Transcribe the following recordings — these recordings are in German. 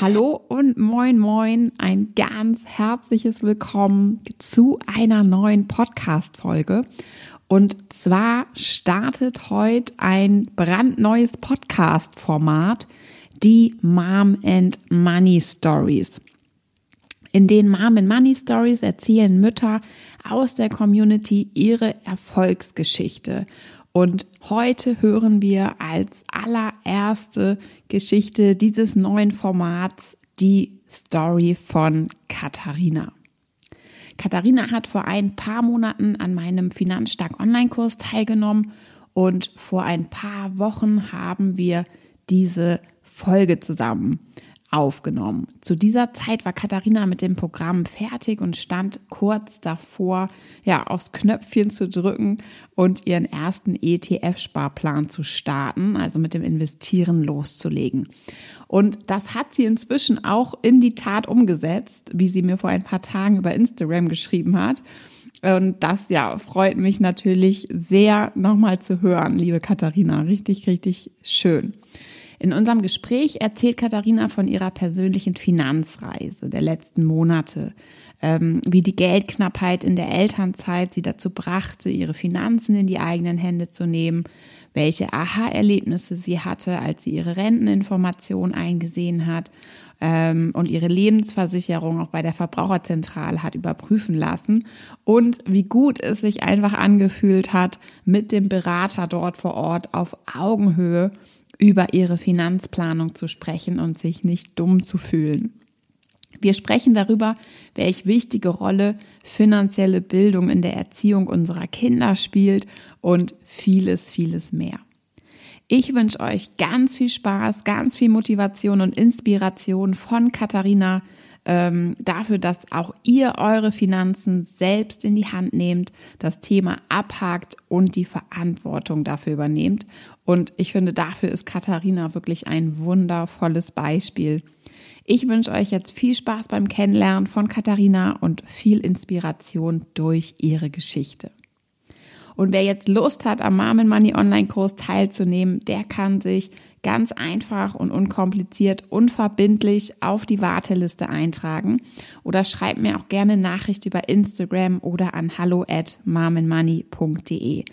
Hallo und moin moin, ein ganz herzliches Willkommen zu einer neuen Podcast-Folge. Und zwar startet heute ein brandneues Podcast-Format, die Mom and Money Stories. In den Mom and Money Stories erzählen Mütter aus der Community ihre Erfolgsgeschichte. Und heute hören wir als allererste Geschichte dieses neuen Formats die Story von Katharina. Katharina hat vor ein paar Monaten an meinem Finanzstark Online-Kurs teilgenommen und vor ein paar Wochen haben wir diese Folge zusammen aufgenommen. Zu dieser Zeit war Katharina mit dem Programm fertig und stand kurz davor, ja, aufs Knöpfchen zu drücken und ihren ersten ETF-Sparplan zu starten, also mit dem Investieren loszulegen. Und das hat sie inzwischen auch in die Tat umgesetzt, wie sie mir vor ein paar Tagen über Instagram geschrieben hat. Und das, ja, freut mich natürlich sehr, nochmal zu hören, liebe Katharina. Richtig, richtig schön. In unserem Gespräch erzählt Katharina von ihrer persönlichen Finanzreise der letzten Monate, ähm, wie die Geldknappheit in der Elternzeit sie dazu brachte, ihre Finanzen in die eigenen Hände zu nehmen, welche Aha-Erlebnisse sie hatte, als sie ihre Renteninformation eingesehen hat ähm, und ihre Lebensversicherung auch bei der Verbraucherzentrale hat überprüfen lassen und wie gut es sich einfach angefühlt hat, mit dem Berater dort vor Ort auf Augenhöhe über ihre Finanzplanung zu sprechen und sich nicht dumm zu fühlen. Wir sprechen darüber, welche wichtige Rolle finanzielle Bildung in der Erziehung unserer Kinder spielt und vieles, vieles mehr. Ich wünsche euch ganz viel Spaß, ganz viel Motivation und Inspiration von Katharina ähm, dafür, dass auch ihr eure Finanzen selbst in die Hand nehmt, das Thema abhakt und die Verantwortung dafür übernehmt. Und ich finde, dafür ist Katharina wirklich ein wundervolles Beispiel. Ich wünsche euch jetzt viel Spaß beim Kennenlernen von Katharina und viel Inspiration durch ihre Geschichte. Und wer jetzt Lust hat, am Mom Money Online-Kurs teilzunehmen, der kann sich ganz einfach und unkompliziert, unverbindlich auf die Warteliste eintragen oder schreibt mir auch gerne Nachricht über Instagram oder an hallo at marmenmoney.de.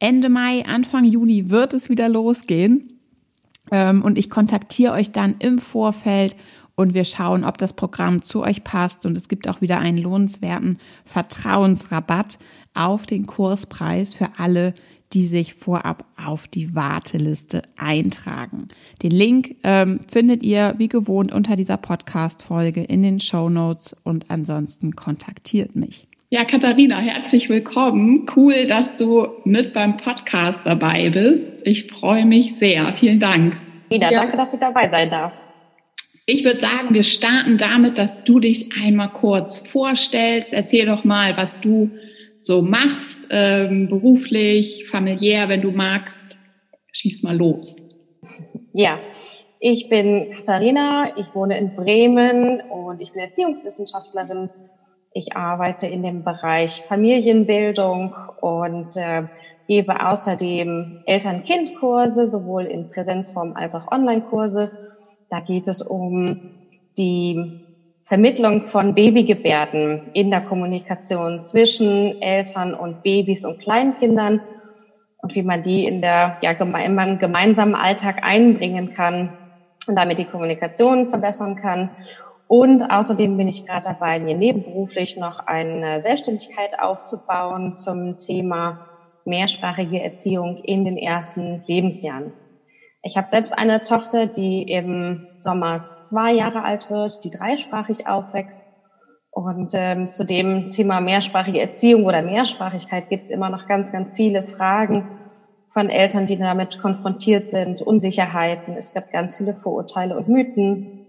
Ende Mai, Anfang Juni wird es wieder losgehen. Ähm, und ich kontaktiere euch dann im Vorfeld und wir schauen, ob das Programm zu euch passt. Und es gibt auch wieder einen lohnenswerten Vertrauensrabatt auf den Kurspreis für alle, die sich vorab auf die Warteliste eintragen. Den Link ähm, findet ihr wie gewohnt unter dieser Podcast-Folge in den Show Notes und ansonsten kontaktiert mich. Ja, Katharina, herzlich willkommen. Cool, dass du mit beim Podcast dabei bist. Ich freue mich sehr. Vielen Dank. Wieder, ja. danke, dass ich dabei sein darf. Ich würde sagen, wir starten damit, dass du dich einmal kurz vorstellst. Erzähl doch mal, was du so machst, ähm, beruflich, familiär, wenn du magst. Schieß mal los. Ja, ich bin Katharina, ich wohne in Bremen und ich bin Erziehungswissenschaftlerin. Ich arbeite in dem Bereich Familienbildung und äh, gebe außerdem Eltern-Kind-Kurse, sowohl in Präsenzform als auch Online-Kurse. Da geht es um die Vermittlung von Babygebärden in der Kommunikation zwischen Eltern und Babys und Kleinkindern und wie man die in der ja, im gemeinsamen Alltag einbringen kann und damit die Kommunikation verbessern kann. Und außerdem bin ich gerade dabei, mir nebenberuflich noch eine Selbstständigkeit aufzubauen zum Thema mehrsprachige Erziehung in den ersten Lebensjahren. Ich habe selbst eine Tochter, die im Sommer zwei Jahre alt wird, die dreisprachig aufwächst. Und ähm, zu dem Thema mehrsprachige Erziehung oder Mehrsprachigkeit gibt es immer noch ganz, ganz viele Fragen von Eltern, die damit konfrontiert sind, Unsicherheiten. Es gibt ganz viele Vorurteile und Mythen.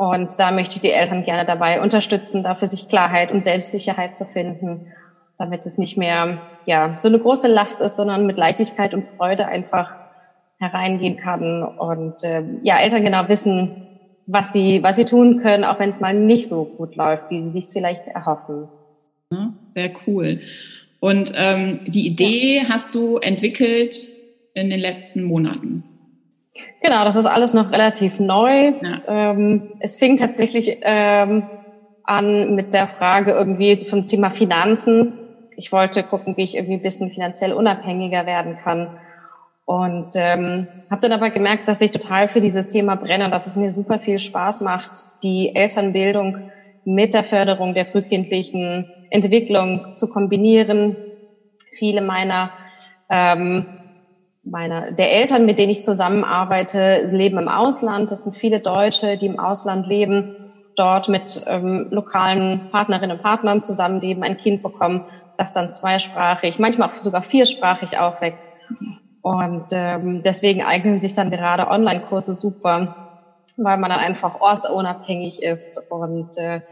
Und da möchte ich die Eltern gerne dabei unterstützen, dafür sich Klarheit und Selbstsicherheit zu finden, damit es nicht mehr ja so eine große Last ist, sondern mit Leichtigkeit und Freude einfach hereingehen kann und äh, ja, Eltern genau wissen, was die, was sie tun können, auch wenn es mal nicht so gut läuft, wie sie sich vielleicht erhoffen. Sehr cool. Und ähm, die Idee ja. hast du entwickelt in den letzten Monaten? Genau, das ist alles noch relativ neu. Ja. Ähm, es fing tatsächlich ähm, an mit der Frage irgendwie vom Thema Finanzen. Ich wollte gucken, wie ich irgendwie ein bisschen finanziell unabhängiger werden kann. Und ähm, habe dann aber gemerkt, dass ich total für dieses Thema brenne und dass es mir super viel Spaß macht, die Elternbildung mit der Förderung der frühkindlichen Entwicklung zu kombinieren. Viele meiner ähm, meiner, der Eltern, mit denen ich zusammenarbeite, leben im Ausland. Das sind viele Deutsche, die im Ausland leben, dort mit ähm, lokalen Partnerinnen und Partnern zusammenleben, ein Kind bekommen, das dann zweisprachig, manchmal auch sogar viersprachig aufwächst. Und ähm, deswegen eignen sich dann gerade Online-Kurse super, weil man dann einfach ortsunabhängig ist. Und äh,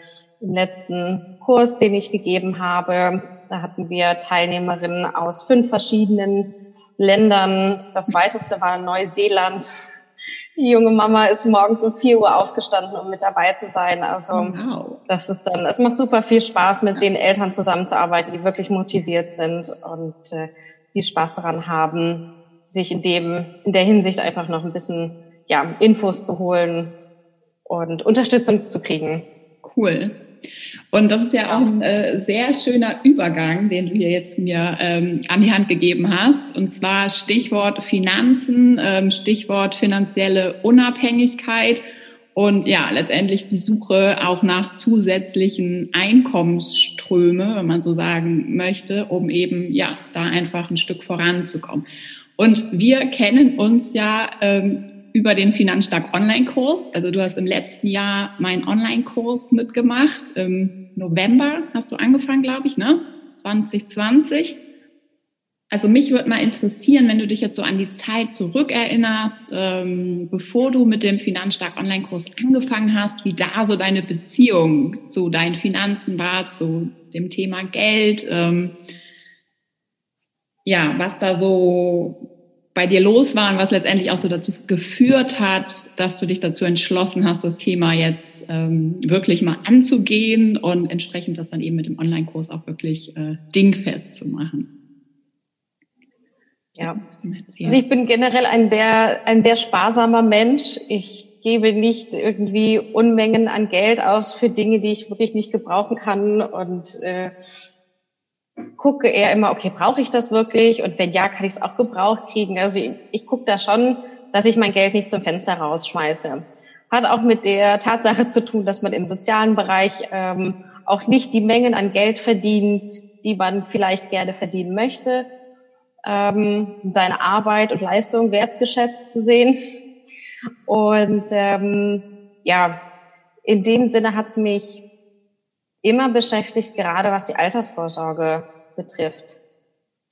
im letzten Kurs, den ich gegeben habe, da hatten wir Teilnehmerinnen aus fünf verschiedenen Ländern. Das weiteste war Neuseeland. Die junge Mama ist morgens um vier Uhr aufgestanden, um mit dabei zu sein. Also wow. das ist dann, es macht super viel Spaß, mit ja. den Eltern zusammenzuarbeiten, die wirklich motiviert sind und äh, die Spaß daran haben, sich in dem, in der Hinsicht einfach noch ein bisschen ja, Infos zu holen und Unterstützung zu kriegen. Cool. Und das ist ja auch ein äh, sehr schöner Übergang, den du hier jetzt mir ähm, an die Hand gegeben hast. Und zwar Stichwort Finanzen, ähm, Stichwort finanzielle Unabhängigkeit und ja, letztendlich die Suche auch nach zusätzlichen Einkommensströme, wenn man so sagen möchte, um eben ja da einfach ein Stück voranzukommen. Und wir kennen uns ja ähm, über den Finanzstark Online-Kurs. Also du hast im letzten Jahr meinen Online-Kurs mitgemacht. Im November hast du angefangen, glaube ich, ne? 2020. Also mich würde mal interessieren, wenn du dich jetzt so an die Zeit zurückerinnerst, ähm, bevor du mit dem Finanzstark Online-Kurs angefangen hast, wie da so deine Beziehung zu deinen Finanzen war, zu dem Thema Geld. Ähm, ja, was da so bei dir los war und was letztendlich auch so dazu geführt hat, dass du dich dazu entschlossen hast, das Thema jetzt ähm, wirklich mal anzugehen und entsprechend das dann eben mit dem Online-Kurs auch wirklich äh, dingfest zu machen. Ja, also ich bin generell ein sehr, ein sehr sparsamer Mensch. Ich gebe nicht irgendwie Unmengen an Geld aus für Dinge, die ich wirklich nicht gebrauchen kann und äh, gucke eher immer, okay, brauche ich das wirklich? Und wenn ja, kann ich es auch gebraucht kriegen. Also ich, ich gucke da schon, dass ich mein Geld nicht zum Fenster rausschmeiße. Hat auch mit der Tatsache zu tun, dass man im sozialen Bereich ähm, auch nicht die Mengen an Geld verdient, die man vielleicht gerne verdienen möchte, ähm, seine Arbeit und Leistung wertgeschätzt zu sehen. Und ähm, ja, in dem Sinne hat es mich immer beschäftigt, gerade was die Altersvorsorge betrifft.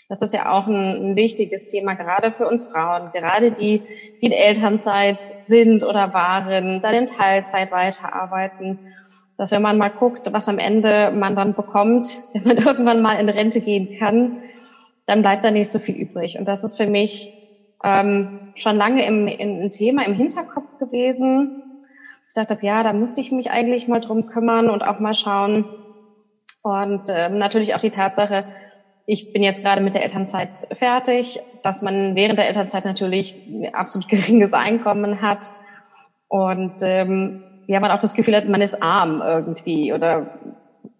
Das ist ja auch ein, ein, wichtiges Thema, gerade für uns Frauen, gerade die, die in Elternzeit sind oder waren, dann in Teilzeit weiterarbeiten, dass wenn man mal guckt, was am Ende man dann bekommt, wenn man irgendwann mal in Rente gehen kann, dann bleibt da nicht so viel übrig. Und das ist für mich ähm, schon lange im, ein Thema im Hinterkopf gewesen, gesagt habe, ja, da musste ich mich eigentlich mal drum kümmern und auch mal schauen. Und ähm, natürlich auch die Tatsache, ich bin jetzt gerade mit der Elternzeit fertig, dass man während der Elternzeit natürlich ein absolut geringes Einkommen hat und ähm, ja, man auch das Gefühl hat, man ist arm irgendwie oder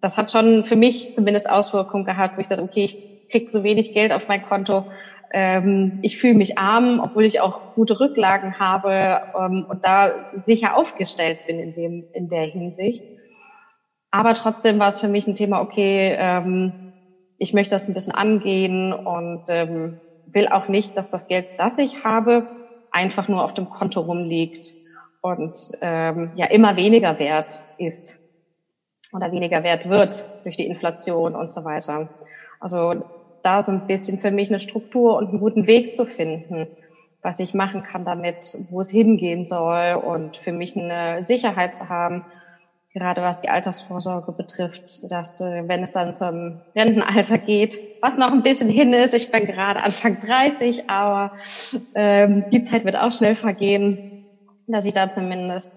das hat schon für mich zumindest Auswirkungen gehabt, wo ich sagte, okay, ich krieg so wenig Geld auf mein Konto, ähm, ich fühle mich arm, obwohl ich auch gute Rücklagen habe ähm, und da sicher aufgestellt bin in dem in der Hinsicht. Aber trotzdem war es für mich ein Thema, okay, ähm, ich möchte das ein bisschen angehen und ähm, will auch nicht, dass das Geld, das ich habe, einfach nur auf dem Konto rumliegt und ähm, ja immer weniger wert ist oder weniger wert wird durch die Inflation und so weiter. Also da so ein bisschen für mich eine Struktur und einen guten Weg zu finden, was ich machen kann damit, wo es hingehen soll und für mich eine Sicherheit zu haben, gerade was die Altersvorsorge betrifft, dass äh, wenn es dann zum Rentenalter geht, was noch ein bisschen hin ist, ich bin gerade Anfang 30, aber ähm, die Zeit wird auch schnell vergehen, dass ich da zumindest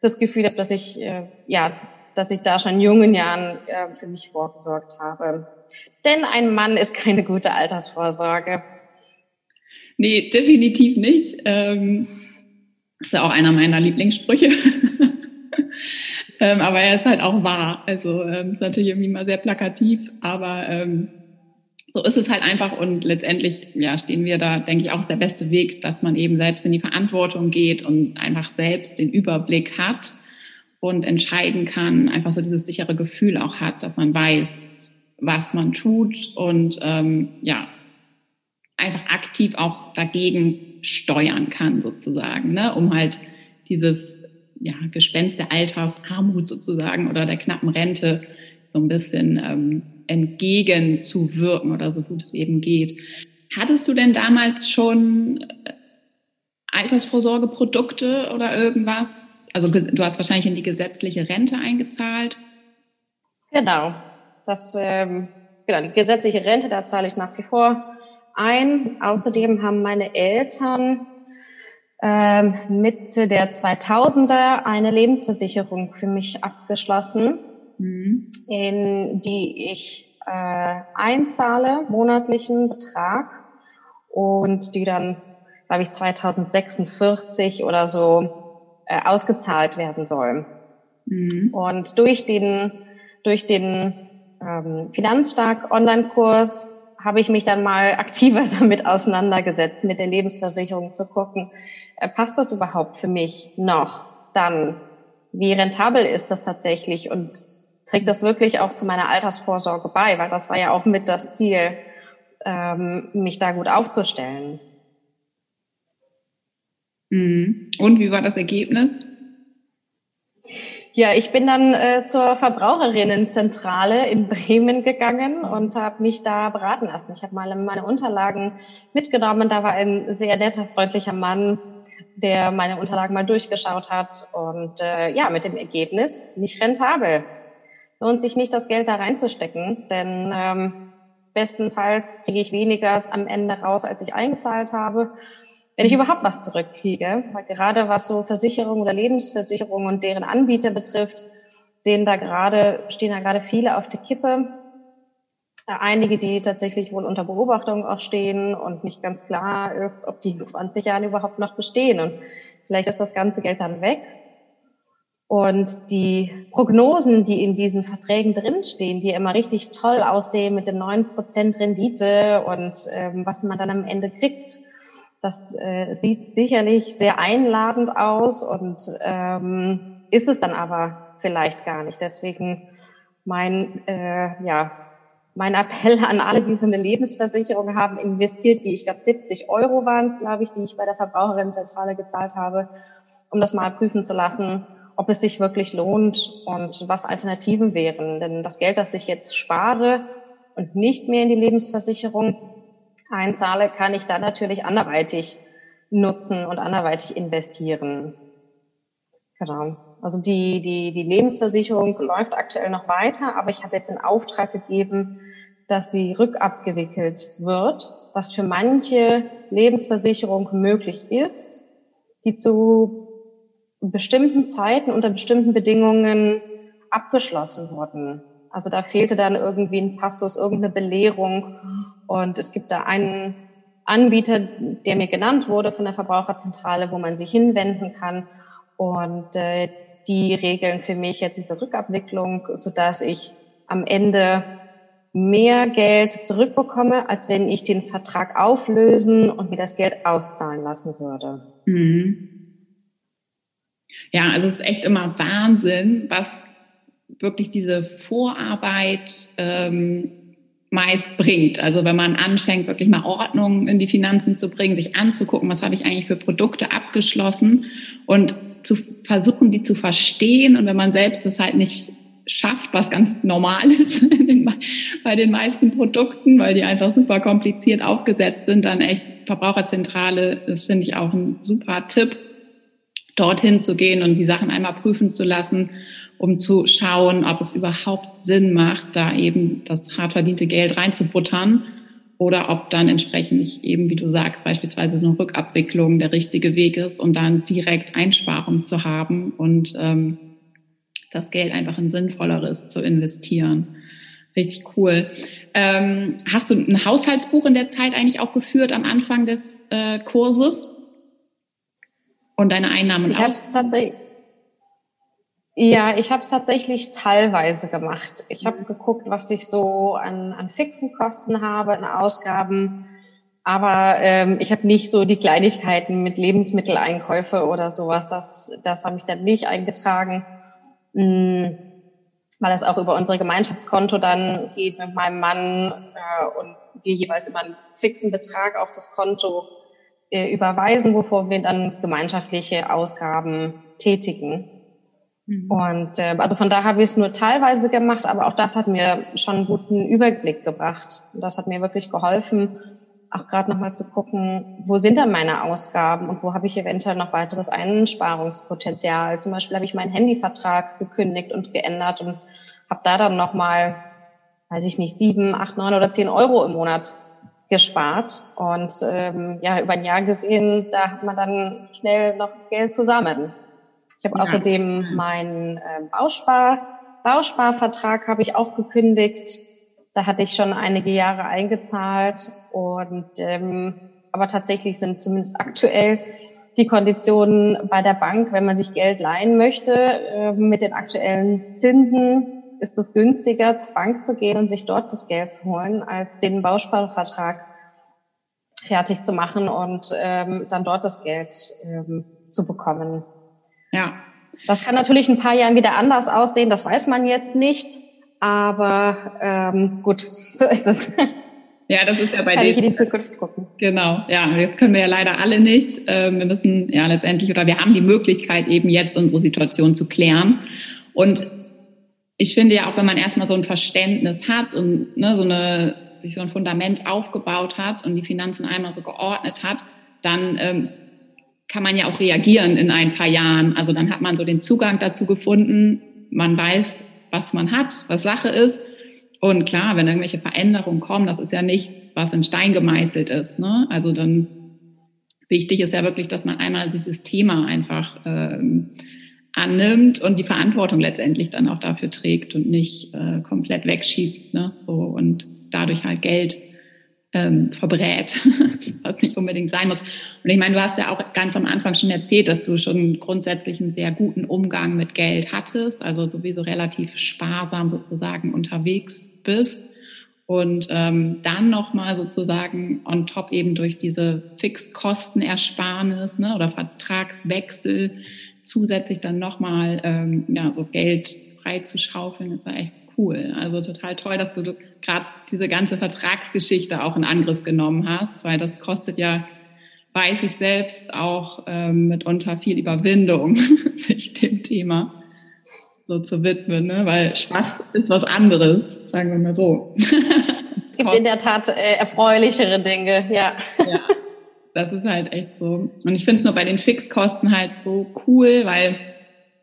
das Gefühl habe, dass ich äh, ja, dass ich da schon in jungen Jahren äh, für mich vorgesorgt habe. Denn ein Mann ist keine gute Altersvorsorge. Nee, definitiv nicht. Ähm, ist ja auch einer meiner Lieblingssprüche. ähm, aber er ist halt auch wahr. Also ähm, ist natürlich irgendwie mal sehr plakativ, aber ähm, so ist es halt einfach und letztendlich ja stehen wir da, denke ich, auch der beste Weg, dass man eben selbst in die Verantwortung geht und einfach selbst den Überblick hat und entscheiden kann, einfach so dieses sichere Gefühl auch hat, dass man weiß, was man tut und ähm, ja einfach aktiv auch dagegen steuern kann sozusagen, ne? um halt dieses ja, Gespenst der Altersarmut sozusagen oder der knappen Rente so ein bisschen ähm, entgegenzuwirken oder so gut es eben geht. Hattest du denn damals schon äh, Altersvorsorgeprodukte oder irgendwas? Also du hast wahrscheinlich in die gesetzliche Rente eingezahlt. Genau. Das, ähm, genau, die gesetzliche Rente, da zahle ich nach wie vor ein. Außerdem haben meine Eltern ähm, Mitte der 2000er eine Lebensversicherung für mich abgeschlossen, mhm. in die ich äh, einzahle, monatlichen Betrag und die dann, glaube ich, 2046 oder so äh, ausgezahlt werden soll. Mhm. Und durch den, durch den ähm, Finanzstark Online-Kurs habe ich mich dann mal aktiver damit auseinandergesetzt, mit der Lebensversicherung zu gucken, äh, passt das überhaupt für mich noch? Dann, wie rentabel ist das tatsächlich und trägt das wirklich auch zu meiner Altersvorsorge bei? Weil das war ja auch mit das Ziel, ähm, mich da gut aufzustellen. Mhm. Und wie war das Ergebnis? Ja, ich bin dann äh, zur Verbraucherinnenzentrale in Bremen gegangen und habe mich da beraten lassen. Ich habe mal meine Unterlagen mitgenommen. Da war ein sehr netter, freundlicher Mann, der meine Unterlagen mal durchgeschaut hat. Und äh, ja, mit dem Ergebnis nicht rentabel. Lohnt sich nicht, das Geld da reinzustecken, denn ähm, bestenfalls kriege ich weniger am Ende raus, als ich eingezahlt habe wenn ich überhaupt was zurückkriege. Weil gerade was so Versicherungen oder Lebensversicherungen und deren Anbieter betrifft, sehen da gerade, stehen da gerade viele auf der Kippe. Äh, einige, die tatsächlich wohl unter Beobachtung auch stehen und nicht ganz klar ist, ob die in 20 Jahren überhaupt noch bestehen. Und vielleicht ist das ganze Geld dann weg. Und die Prognosen, die in diesen Verträgen drinstehen, die immer richtig toll aussehen mit den neun Prozent Rendite und ähm, was man dann am Ende kriegt, das äh, sieht sicherlich sehr einladend aus und ähm, ist es dann aber vielleicht gar nicht. Deswegen mein, äh, ja, mein Appell an alle, die so eine Lebensversicherung haben, investiert, die ich glaube 70 Euro waren es, glaube ich, die ich bei der Verbraucherinnenzentrale gezahlt habe, um das mal prüfen zu lassen, ob es sich wirklich lohnt und was Alternativen wären. Denn das Geld, das ich jetzt spare und nicht mehr in die Lebensversicherung einzahle, kann ich dann natürlich anderweitig nutzen und anderweitig investieren. Genau. Also die, die, die Lebensversicherung läuft aktuell noch weiter, aber ich habe jetzt in Auftrag gegeben, dass sie rückabgewickelt wird, was für manche Lebensversicherung möglich ist, die zu bestimmten Zeiten unter bestimmten Bedingungen abgeschlossen wurden. Also da fehlte dann irgendwie ein Passus, irgendeine Belehrung und es gibt da einen Anbieter, der mir genannt wurde von der Verbraucherzentrale, wo man sich hinwenden kann. Und äh, die regeln für mich jetzt diese Rückabwicklung, sodass ich am Ende mehr Geld zurückbekomme, als wenn ich den Vertrag auflösen und mir das Geld auszahlen lassen würde. Mhm. Ja, also es ist echt immer Wahnsinn, was wirklich diese Vorarbeit ähm, meist bringt. Also wenn man anfängt, wirklich mal Ordnung in die Finanzen zu bringen, sich anzugucken, was habe ich eigentlich für Produkte abgeschlossen und zu versuchen, die zu verstehen. Und wenn man selbst das halt nicht schafft, was ganz normal ist bei den meisten Produkten, weil die einfach super kompliziert aufgesetzt sind, dann echt Verbraucherzentrale, das finde ich auch ein super Tipp, dorthin zu gehen und die Sachen einmal prüfen zu lassen um zu schauen, ob es überhaupt Sinn macht, da eben das hart verdiente Geld reinzubuttern oder ob dann entsprechend nicht eben, wie du sagst, beispielsweise eine Rückabwicklung der richtige Weg ist und dann direkt Einsparung zu haben und ähm, das Geld einfach in sinnvolleres zu investieren. Richtig cool. Ähm, hast du ein Haushaltsbuch in der Zeit eigentlich auch geführt am Anfang des äh, Kurses? Und deine Einnahmen ich habe es tatsächlich. Ja, ich habe es tatsächlich teilweise gemacht. Ich habe geguckt, was ich so an, an fixen Kosten habe, an Ausgaben. Aber ähm, ich habe nicht so die Kleinigkeiten mit Lebensmitteleinkäufe oder sowas. Das, das habe ich dann nicht eingetragen, mh, hm, weil es auch über unsere Gemeinschaftskonto dann geht mit meinem Mann äh, und wir jeweils immer einen fixen Betrag auf das Konto äh, überweisen, wovor wir dann gemeinschaftliche Ausgaben tätigen. Mhm. Und äh, also von da habe ich es nur teilweise gemacht, aber auch das hat mir schon einen guten Überblick gebracht. Und das hat mir wirklich geholfen, auch gerade nochmal zu gucken, wo sind denn meine Ausgaben und wo habe ich eventuell noch weiteres Einsparungspotenzial. Zum Beispiel habe ich meinen Handyvertrag gekündigt und geändert und habe da dann nochmal, weiß ich nicht, sieben, acht, neun oder zehn Euro im Monat gespart. Und ähm, ja, über ein Jahr gesehen, da hat man dann schnell noch Geld zusammen. Ich habe ja. außerdem meinen äh, Bauspar, Bausparvertrag habe ich auch gekündigt. Da hatte ich schon einige Jahre eingezahlt und ähm, aber tatsächlich sind zumindest aktuell die Konditionen bei der Bank, wenn man sich Geld leihen möchte, äh, mit den aktuellen Zinsen ist es günstiger, zur Bank zu gehen und sich dort das Geld zu holen, als den Bausparvertrag fertig zu machen und ähm, dann dort das Geld ähm, zu bekommen. Ja. Das kann natürlich ein paar Jahren wieder anders aussehen, das weiß man jetzt nicht. Aber ähm, gut, so ist es. Ja, das ist ja bei Kann ich in die Zukunft gucken. Genau, ja, jetzt können wir ja leider alle nicht. Ähm, wir müssen ja letztendlich oder wir haben die Möglichkeit eben jetzt unsere Situation zu klären. Und ich finde ja auch, wenn man erstmal so ein Verständnis hat und ne, so eine sich so ein Fundament aufgebaut hat und die Finanzen einmal so geordnet hat, dann ähm, kann man ja auch reagieren in ein paar Jahren. Also dann hat man so den Zugang dazu gefunden. Man weiß, was man hat, was Sache ist. Und klar, wenn irgendwelche Veränderungen kommen, das ist ja nichts, was in Stein gemeißelt ist. Ne? Also dann wichtig ist ja wirklich, dass man einmal dieses Thema einfach ähm, annimmt und die Verantwortung letztendlich dann auch dafür trägt und nicht äh, komplett wegschiebt. Ne? So und dadurch halt Geld ähm, verbrät, was nicht unbedingt sein muss. Und ich meine, du hast ja auch ganz am Anfang schon erzählt, dass du schon grundsätzlich einen sehr guten Umgang mit Geld hattest, also sowieso relativ sparsam sozusagen unterwegs bist. Und ähm, dann nochmal sozusagen on top eben durch diese Fixkostenersparnis ne, oder Vertragswechsel zusätzlich dann nochmal ähm, ja, so Geld freizuschaufeln, ist ja echt cool. Also total toll, dass du gerade diese ganze Vertragsgeschichte auch in Angriff genommen hast, weil das kostet ja, weiß ich selbst, auch ähm, mitunter viel Überwindung, sich dem Thema so zu widmen, ne? weil Spaß ist was anderes, sagen wir mal so. es gibt in der Tat äh, erfreulichere Dinge, ja. ja. Das ist halt echt so. Und ich finde nur bei den Fixkosten halt so cool, weil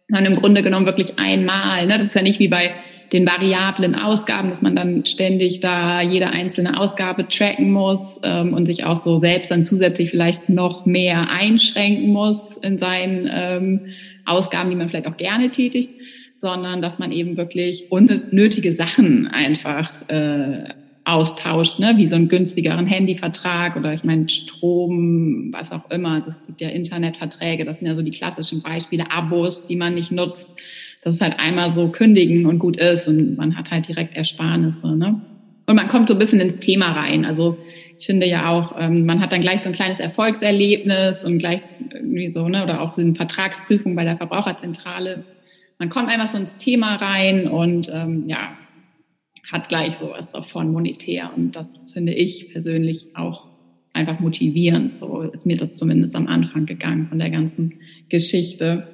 man im Grunde genommen wirklich einmal, ne, das ist ja nicht wie bei den variablen Ausgaben, dass man dann ständig da jede einzelne Ausgabe tracken muss ähm, und sich auch so selbst dann zusätzlich vielleicht noch mehr einschränken muss in seinen ähm, Ausgaben, die man vielleicht auch gerne tätigt, sondern dass man eben wirklich unnötige Sachen einfach äh, austauscht, ne? wie so einen günstigeren Handyvertrag oder ich meine Strom, was auch immer. Es gibt ja Internetverträge, das sind ja so die klassischen Beispiele, Abos, die man nicht nutzt dass es halt einmal so kündigen und gut ist und man hat halt direkt Ersparnisse. Ne? Und man kommt so ein bisschen ins Thema rein. Also ich finde ja auch, ähm, man hat dann gleich so ein kleines Erfolgserlebnis und gleich irgendwie so, ne, oder auch so eine Vertragsprüfung bei der Verbraucherzentrale. Man kommt einfach so ins Thema rein und ähm, ja, hat gleich sowas davon monetär. Und das finde ich persönlich auch einfach motivierend. So ist mir das zumindest am Anfang gegangen von der ganzen Geschichte.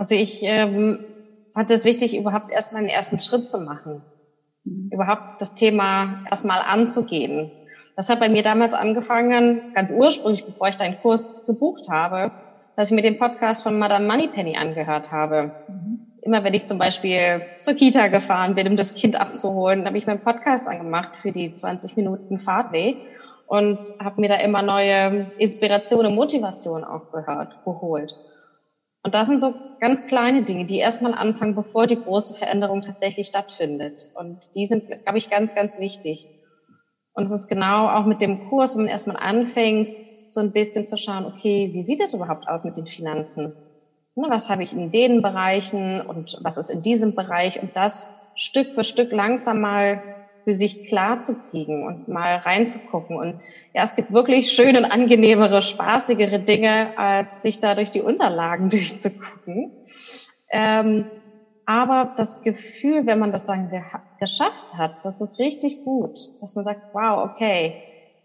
Also ich ähm, fand es wichtig, überhaupt erstmal einen ersten Schritt zu machen. Mhm. Überhaupt das Thema erstmal anzugehen. Das hat bei mir damals angefangen, ganz ursprünglich, bevor ich deinen Kurs gebucht habe, dass ich mir den Podcast von Madame Moneypenny angehört habe. Mhm. Immer wenn ich zum Beispiel zur Kita gefahren bin, um das Kind abzuholen, habe ich meinen Podcast angemacht für die 20 Minuten Fahrtweg und habe mir da immer neue Inspiration und Motivation auch gehört, geholt. Und das sind so ganz kleine Dinge, die erstmal anfangen, bevor die große Veränderung tatsächlich stattfindet. Und die sind, glaube ich, ganz, ganz wichtig. Und es ist genau auch mit dem Kurs, wenn man erstmal anfängt, so ein bisschen zu schauen, okay, wie sieht es überhaupt aus mit den Finanzen? Ne, was habe ich in den Bereichen und was ist in diesem Bereich? Und das Stück für Stück langsam mal für sich klar zu kriegen und mal reinzugucken. Und ja, es gibt wirklich schöne angenehmere, spaßigere Dinge, als sich da durch die Unterlagen durchzugucken. Ähm, aber das Gefühl, wenn man das dann geschafft hat, das ist richtig gut, dass man sagt, wow, okay,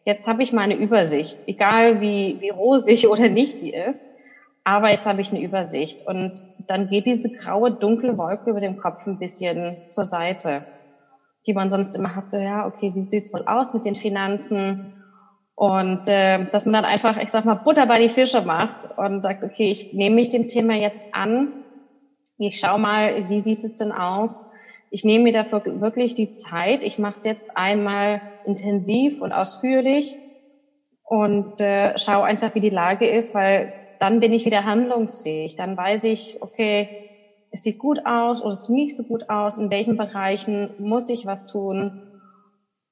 jetzt habe ich meine Übersicht, egal wie, wie rosig oder nicht sie ist, aber jetzt habe ich eine Übersicht und dann geht diese graue, dunkle Wolke über dem Kopf ein bisschen zur Seite, die man sonst immer hat, so ja, okay, wie sieht's wohl aus mit den Finanzen? Und äh, dass man dann einfach, ich sag mal, Butter bei die Fische macht und sagt, okay, ich nehme mich dem Thema jetzt an ich schaue mal, wie sieht es denn aus? Ich nehme mir dafür wirklich die Zeit. Ich mache es jetzt einmal intensiv und ausführlich und äh, schaue einfach, wie die Lage ist, weil dann bin ich wieder handlungsfähig. Dann weiß ich, okay, es sieht gut aus oder es sieht nicht so gut aus. In welchen Bereichen muss ich was tun?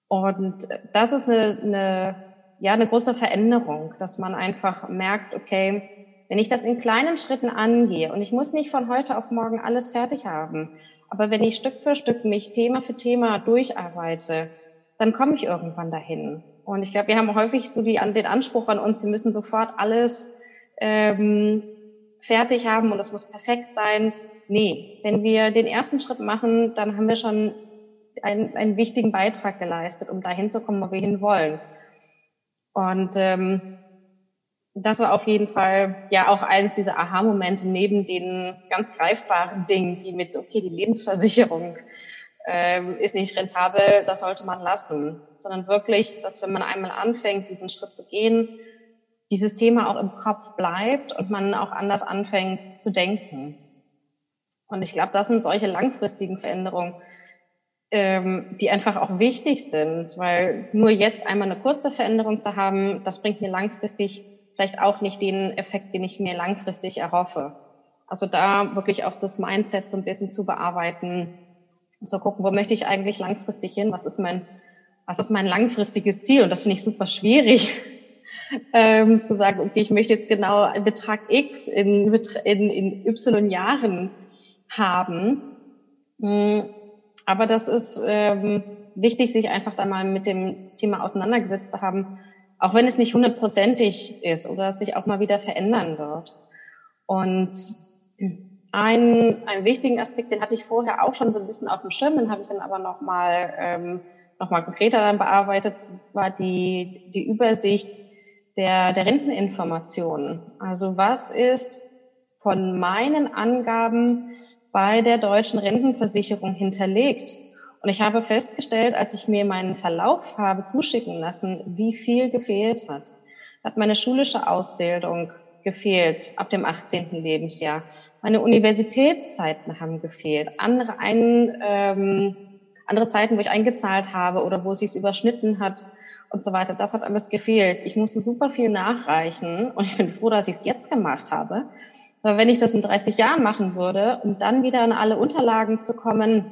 Und das ist eine, eine, ja, eine große Veränderung, dass man einfach merkt, okay, wenn ich das in kleinen Schritten angehe und ich muss nicht von heute auf morgen alles fertig haben, aber wenn ich Stück für Stück mich Thema für Thema durcharbeite, dann komme ich irgendwann dahin. Und ich glaube, wir haben häufig so die, den Anspruch an uns, wir müssen sofort alles ähm, fertig haben und es muss perfekt sein. Nee, wenn wir den ersten Schritt machen, dann haben wir schon einen, einen wichtigen Beitrag geleistet, um dahin zu kommen, wo wir hin wollen. Und ähm, das war auf jeden Fall ja auch eines dieser Aha-Momente neben den ganz greifbaren Dingen, wie mit, okay, die Lebensversicherung ähm, ist nicht rentabel, das sollte man lassen, sondern wirklich, dass wenn man einmal anfängt, diesen Schritt zu gehen, dieses Thema auch im Kopf bleibt und man auch anders anfängt zu denken. Und ich glaube, das sind solche langfristigen Veränderungen, ähm, die einfach auch wichtig sind, weil nur jetzt einmal eine kurze Veränderung zu haben, das bringt mir langfristig vielleicht auch nicht den Effekt, den ich mir langfristig erhoffe. Also da wirklich auch das Mindset so ein bisschen zu bearbeiten, so gucken, wo möchte ich eigentlich langfristig hin? Was ist mein, was ist mein langfristiges Ziel? Und das finde ich super schwierig, ähm, zu sagen, okay, ich möchte jetzt genau Betrag X in, in, in Y Jahren haben. Hm, aber das ist ähm, wichtig, sich einfach da mal mit dem Thema auseinandergesetzt zu haben, auch wenn es nicht hundertprozentig ist oder es sich auch mal wieder verändern wird. Und ein, einen wichtigen Aspekt, den hatte ich vorher auch schon so ein bisschen auf dem Schirm, den habe ich dann aber nochmal ähm, noch konkreter dann bearbeitet, war die, die Übersicht der, der Renteninformationen. Also was ist von meinen Angaben bei der deutschen Rentenversicherung hinterlegt? Und ich habe festgestellt, als ich mir meinen Verlauf habe zuschicken lassen, wie viel gefehlt hat. Hat meine schulische Ausbildung gefehlt ab dem 18. Lebensjahr. Meine Universitätszeiten haben gefehlt. Andere, ein, ähm, andere Zeiten, wo ich eingezahlt habe oder wo es sich überschnitten hat und so weiter. Das hat alles gefehlt. Ich musste super viel nachreichen und ich bin froh, dass ich es jetzt gemacht habe. Aber wenn ich das in 30 Jahren machen würde, um dann wieder an alle Unterlagen zu kommen,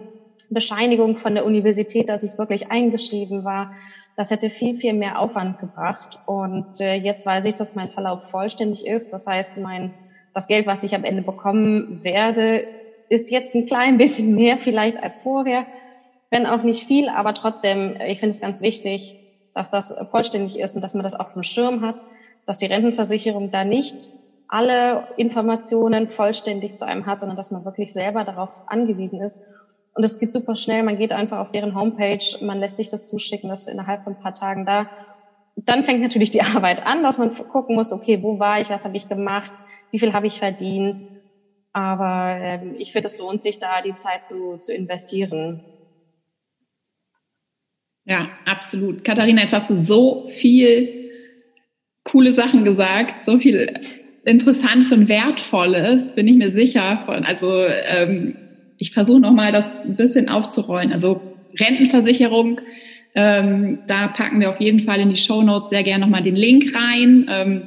Bescheinigung von der Universität, dass ich wirklich eingeschrieben war. Das hätte viel, viel mehr Aufwand gebracht. Und äh, jetzt weiß ich, dass mein Verlauf vollständig ist. Das heißt, mein, das Geld, was ich am Ende bekommen werde, ist jetzt ein klein bisschen mehr vielleicht als vorher. Wenn auch nicht viel, aber trotzdem, ich finde es ganz wichtig, dass das vollständig ist und dass man das auf dem Schirm hat, dass die Rentenversicherung da nicht alle Informationen vollständig zu einem hat, sondern dass man wirklich selber darauf angewiesen ist und es geht super schnell. Man geht einfach auf deren Homepage, man lässt sich das zuschicken, das ist innerhalb von ein paar Tagen da. Dann fängt natürlich die Arbeit an, dass man gucken muss, okay, wo war ich, was habe ich gemacht, wie viel habe ich verdient. Aber ähm, ich finde, es lohnt sich da, die Zeit zu, zu investieren. Ja, absolut. Katharina, jetzt hast du so viel coole Sachen gesagt, so viel Interessantes und Wertvolles, bin ich mir sicher von. Also ähm, ich versuche nochmal das ein bisschen aufzurollen. Also Rentenversicherung, ähm, da packen wir auf jeden Fall in die Show Notes sehr gerne nochmal den Link rein, ähm,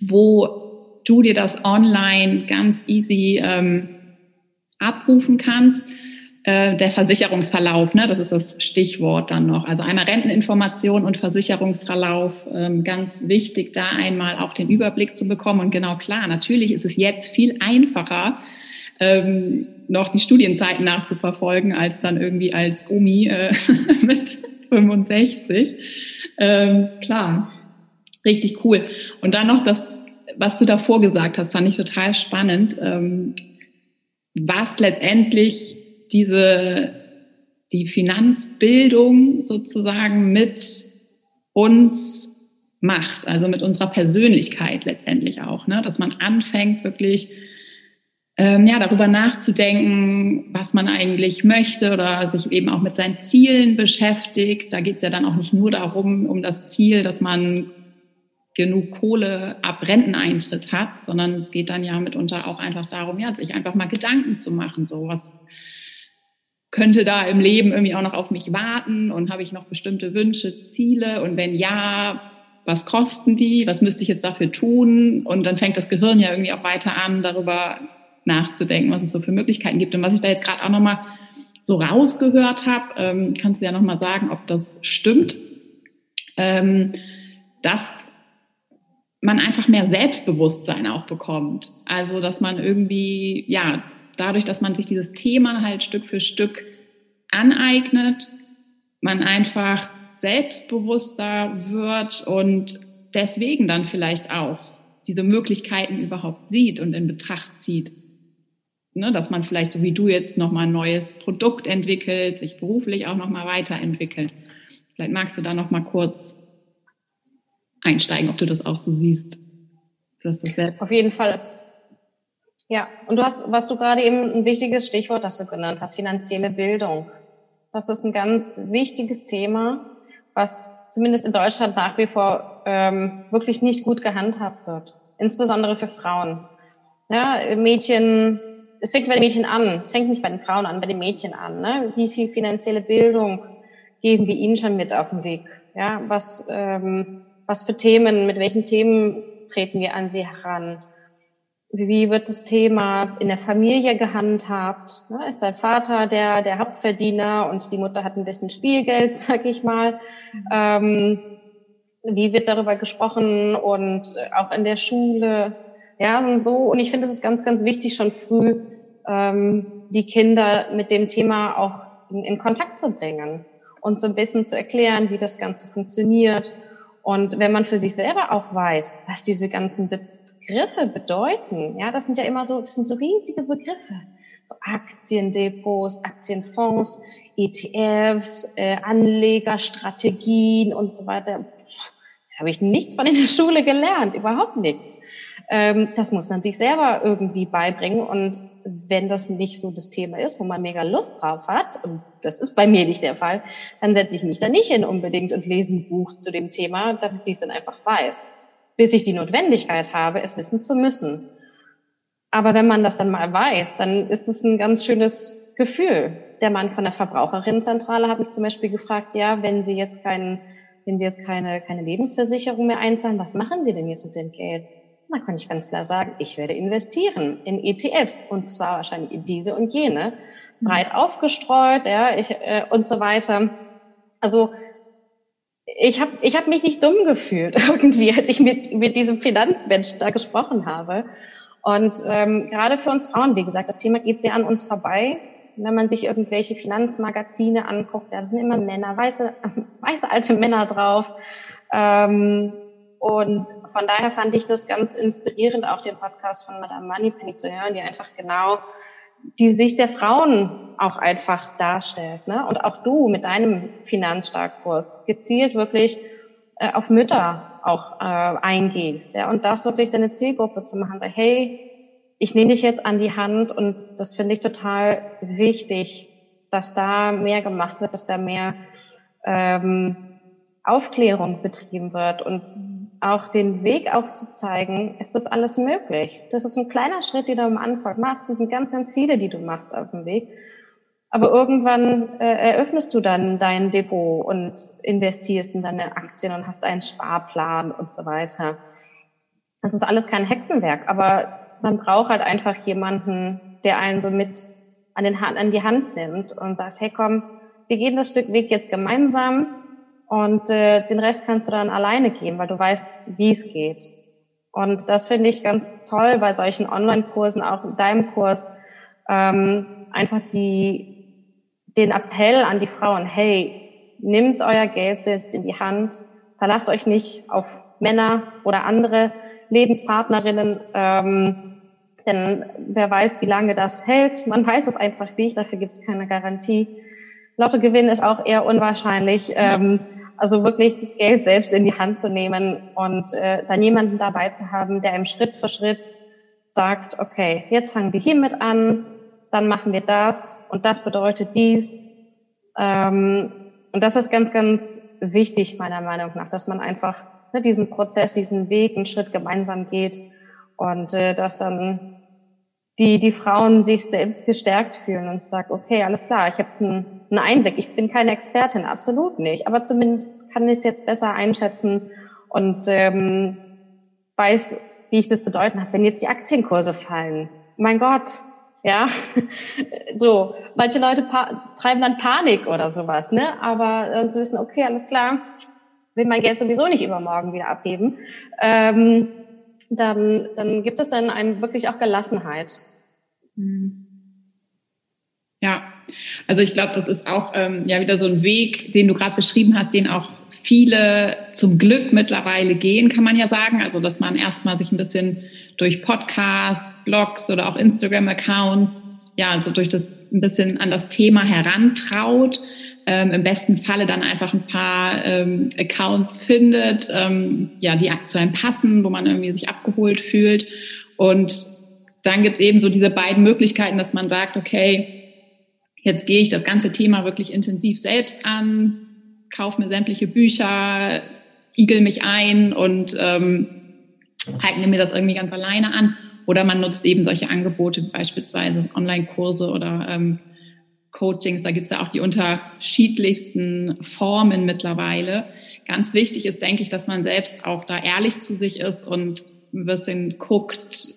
wo du dir das online ganz easy ähm, abrufen kannst. Äh, der Versicherungsverlauf, ne, das ist das Stichwort dann noch. Also einmal Renteninformation und Versicherungsverlauf, ähm, ganz wichtig, da einmal auch den Überblick zu bekommen. Und genau klar, natürlich ist es jetzt viel einfacher, ähm, noch die Studienzeiten nachzuverfolgen, als dann irgendwie als Omi äh, mit 65. Ähm, klar, richtig cool. Und dann noch das, was du davor gesagt hast, fand ich total spannend, ähm, was letztendlich diese, die Finanzbildung sozusagen mit uns macht, also mit unserer Persönlichkeit letztendlich auch, ne? dass man anfängt wirklich ähm, ja darüber nachzudenken, was man eigentlich möchte oder sich eben auch mit seinen Zielen beschäftigt. Da geht es ja dann auch nicht nur darum, um das Ziel, dass man genug Kohle ab Renteneintritt hat, sondern es geht dann ja mitunter auch einfach darum, ja, sich einfach mal Gedanken zu machen, so was könnte da im Leben irgendwie auch noch auf mich warten und habe ich noch bestimmte Wünsche, Ziele? Und wenn ja, was kosten die, was müsste ich jetzt dafür tun? Und dann fängt das Gehirn ja irgendwie auch weiter an, darüber nachzudenken, was es so für Möglichkeiten gibt. Und was ich da jetzt gerade auch nochmal so rausgehört habe, ähm, kannst du ja nochmal sagen, ob das stimmt, ähm, dass man einfach mehr Selbstbewusstsein auch bekommt. Also, dass man irgendwie, ja, dadurch, dass man sich dieses Thema halt Stück für Stück aneignet, man einfach selbstbewusster wird und deswegen dann vielleicht auch diese Möglichkeiten überhaupt sieht und in Betracht zieht. Ne, dass man vielleicht so wie du jetzt nochmal ein neues Produkt entwickelt, sich beruflich auch nochmal weiterentwickelt. Vielleicht magst du da nochmal kurz einsteigen, ob du das auch so siehst. Dass das selbst Auf jeden Fall ja, und du hast, was du gerade eben ein wichtiges Stichwort, das du genannt hast, finanzielle Bildung. Das ist ein ganz wichtiges Thema, was zumindest in Deutschland nach wie vor ähm, wirklich nicht gut gehandhabt wird, insbesondere für Frauen. Ja, Mädchen, es fängt bei den Mädchen an, es fängt nicht bei den Frauen an, bei den Mädchen an. Ne? Wie viel finanzielle Bildung geben wir ihnen schon mit auf den Weg? Ja, was, ähm, was für Themen, mit welchen Themen treten wir an sie heran? Wie wird das Thema in der Familie gehandhabt? Ist dein Vater der, der Hauptverdiener und die Mutter hat ein bisschen Spielgeld, sag ich mal? Ähm, wie wird darüber gesprochen und auch in der Schule? Ja, und so. Und ich finde, es ist ganz, ganz wichtig, schon früh ähm, die Kinder mit dem Thema auch in, in Kontakt zu bringen und so ein bisschen zu erklären, wie das Ganze funktioniert. Und wenn man für sich selber auch weiß, was diese ganzen Begriffe bedeuten. Ja, das sind ja immer so, das sind so riesige Begriffe. So Aktiendepots, Aktienfonds, ETFs, äh, Anlegerstrategien und so weiter. Da habe ich nichts von in der Schule gelernt, überhaupt nichts. Ähm, das muss man sich selber irgendwie beibringen. Und wenn das nicht so das Thema ist, wo man mega Lust drauf hat, und das ist bei mir nicht der Fall, dann setze ich mich da nicht hin unbedingt und lese ein Buch zu dem Thema, damit ich es dann einfach weiß bis ich die Notwendigkeit habe, es wissen zu müssen. Aber wenn man das dann mal weiß, dann ist es ein ganz schönes Gefühl. Der Mann von der Verbraucherinnenzentrale hat mich zum Beispiel gefragt, ja, wenn Sie jetzt keinen, wenn Sie jetzt keine, keine Lebensversicherung mehr einzahlen, was machen Sie denn jetzt mit dem Geld? Da kann ich ganz klar sagen, ich werde investieren in ETFs und zwar wahrscheinlich in diese und jene, breit aufgestreut, ja, ich, äh, und so weiter. Also ich habe ich hab mich nicht dumm gefühlt irgendwie, als ich mit, mit diesem Finanzmensch da gesprochen habe. Und ähm, gerade für uns Frauen, wie gesagt, das Thema geht sehr an uns vorbei. Wenn man sich irgendwelche Finanzmagazine anguckt, da sind immer Männer, weiße, weiße alte Männer drauf. Ähm, und von daher fand ich das ganz inspirierend, auch den Podcast von Madame Moneypenny zu hören, die einfach genau die Sicht der Frauen auch einfach darstellt. Ne? Und auch du mit deinem Finanzstarkkurs gezielt wirklich äh, auf Mütter auch äh, eingehst. Ja? Und das wirklich deine Zielgruppe zu machen. Hey, ich nehme dich jetzt an die Hand und das finde ich total wichtig, dass da mehr gemacht wird, dass da mehr ähm, Aufklärung betrieben wird und auch den Weg aufzuzeigen, ist das alles möglich. Das ist ein kleiner Schritt, den du am Anfang machst. Das sind ganz, ganz viele, die du machst auf dem Weg. Aber irgendwann äh, eröffnest du dann dein Depot und investierst in deine Aktien und hast einen Sparplan und so weiter. Das ist alles kein Hexenwerk, aber man braucht halt einfach jemanden, der einen so mit an, den, an die Hand nimmt und sagt, hey komm, wir gehen das Stück Weg jetzt gemeinsam und äh, den Rest kannst du dann alleine gehen, weil du weißt, wie es geht. Und das finde ich ganz toll bei solchen Online-Kursen, auch in deinem Kurs, ähm, einfach die, den Appell an die Frauen, hey, nimmt euer Geld selbst in die Hand, verlasst euch nicht auf Männer oder andere Lebenspartnerinnen, ähm, denn wer weiß, wie lange das hält. Man weiß es einfach nicht, dafür gibt es keine Garantie. Lottogewinn ist auch eher unwahrscheinlich. Ähm, also wirklich das Geld selbst in die Hand zu nehmen und äh, dann jemanden dabei zu haben, der einem Schritt für Schritt sagt, okay, jetzt fangen wir hiermit an, dann machen wir das und das bedeutet dies. Ähm, und das ist ganz, ganz wichtig meiner Meinung nach, dass man einfach ne, diesen Prozess, diesen Weg einen Schritt gemeinsam geht und äh, dass dann die, die Frauen sich selbst gestärkt fühlen und sagt, okay, alles klar, ich habe jetzt einen Einblick. Ich bin keine Expertin, absolut nicht, aber zumindest kann ich es jetzt besser einschätzen und ähm, weiß, wie ich das zu deuten habe. Wenn jetzt die Aktienkurse fallen, mein Gott, ja, so, manche Leute treiben dann Panik oder sowas, ne? Aber dann zu wissen, okay, alles klar, ich will mein Geld sowieso nicht übermorgen wieder abheben. Ähm, dann, dann gibt es dann einem wirklich auch Gelassenheit. Mhm. Ja, also ich glaube, das ist auch ähm, ja wieder so ein Weg, den du gerade beschrieben hast, den auch viele zum Glück mittlerweile gehen, kann man ja sagen. Also dass man erstmal sich ein bisschen durch Podcasts, Blogs oder auch Instagram-Accounts, ja, also durch das ein bisschen an das Thema herantraut. Ähm, Im besten Falle dann einfach ein paar ähm, Accounts findet, ähm, ja, die zu einem passen, wo man irgendwie sich abgeholt fühlt. Und dann gibt's eben so diese beiden Möglichkeiten, dass man sagt, okay, jetzt gehe ich das ganze Thema wirklich intensiv selbst an, kaufe mir sämtliche Bücher, igel mich ein und ähm, eigne mir das irgendwie ganz alleine an. Oder man nutzt eben solche Angebote, beispielsweise Online-Kurse oder ähm, Coachings. Da gibt's ja auch die unterschiedlichsten Formen mittlerweile. Ganz wichtig ist, denke ich, dass man selbst auch da ehrlich zu sich ist und ein bisschen guckt,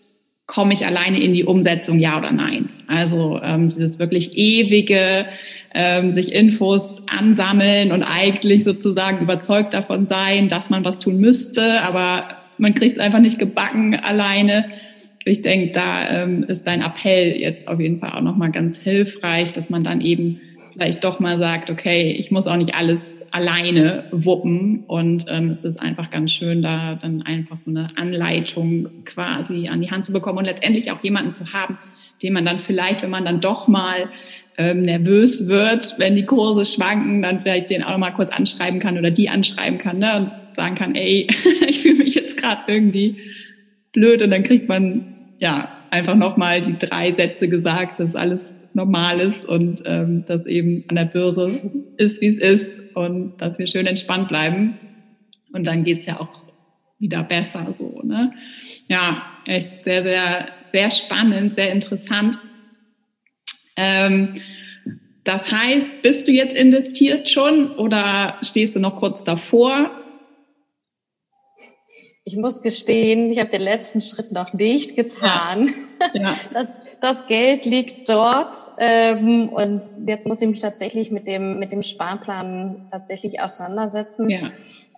komme ich alleine in die Umsetzung, ja oder nein? Also ähm, dieses wirklich ewige, ähm, sich Infos ansammeln und eigentlich sozusagen überzeugt davon sein, dass man was tun müsste, aber man kriegt es einfach nicht gebacken alleine. Ich denke, da ähm, ist dein Appell jetzt auf jeden Fall auch nochmal ganz hilfreich, dass man dann eben vielleicht doch mal sagt, okay, ich muss auch nicht alles alleine wuppen. Und ähm, es ist einfach ganz schön, da dann einfach so eine Anleitung quasi an die Hand zu bekommen und letztendlich auch jemanden zu haben, den man dann vielleicht, wenn man dann doch mal ähm, nervös wird, wenn die Kurse schwanken, dann vielleicht den auch noch mal kurz anschreiben kann oder die anschreiben kann ne, und sagen kann, ey, ich fühle mich jetzt gerade irgendwie blöd. Und dann kriegt man ja einfach noch mal die drei Sätze gesagt, dass alles normal ist und ähm, dass eben an der Börse ist, wie es ist und dass wir schön entspannt bleiben. Und dann geht's ja auch wieder besser so. Ne? Ja, echt sehr, sehr, sehr spannend, sehr interessant. Ähm, das heißt, bist du jetzt investiert schon oder stehst du noch kurz davor? Ich muss gestehen, ich habe den letzten Schritt noch nicht getan. Ja. Ja. Das, das Geld liegt dort ähm, und jetzt muss ich mich tatsächlich mit dem mit dem Sparplan tatsächlich auseinandersetzen, ja.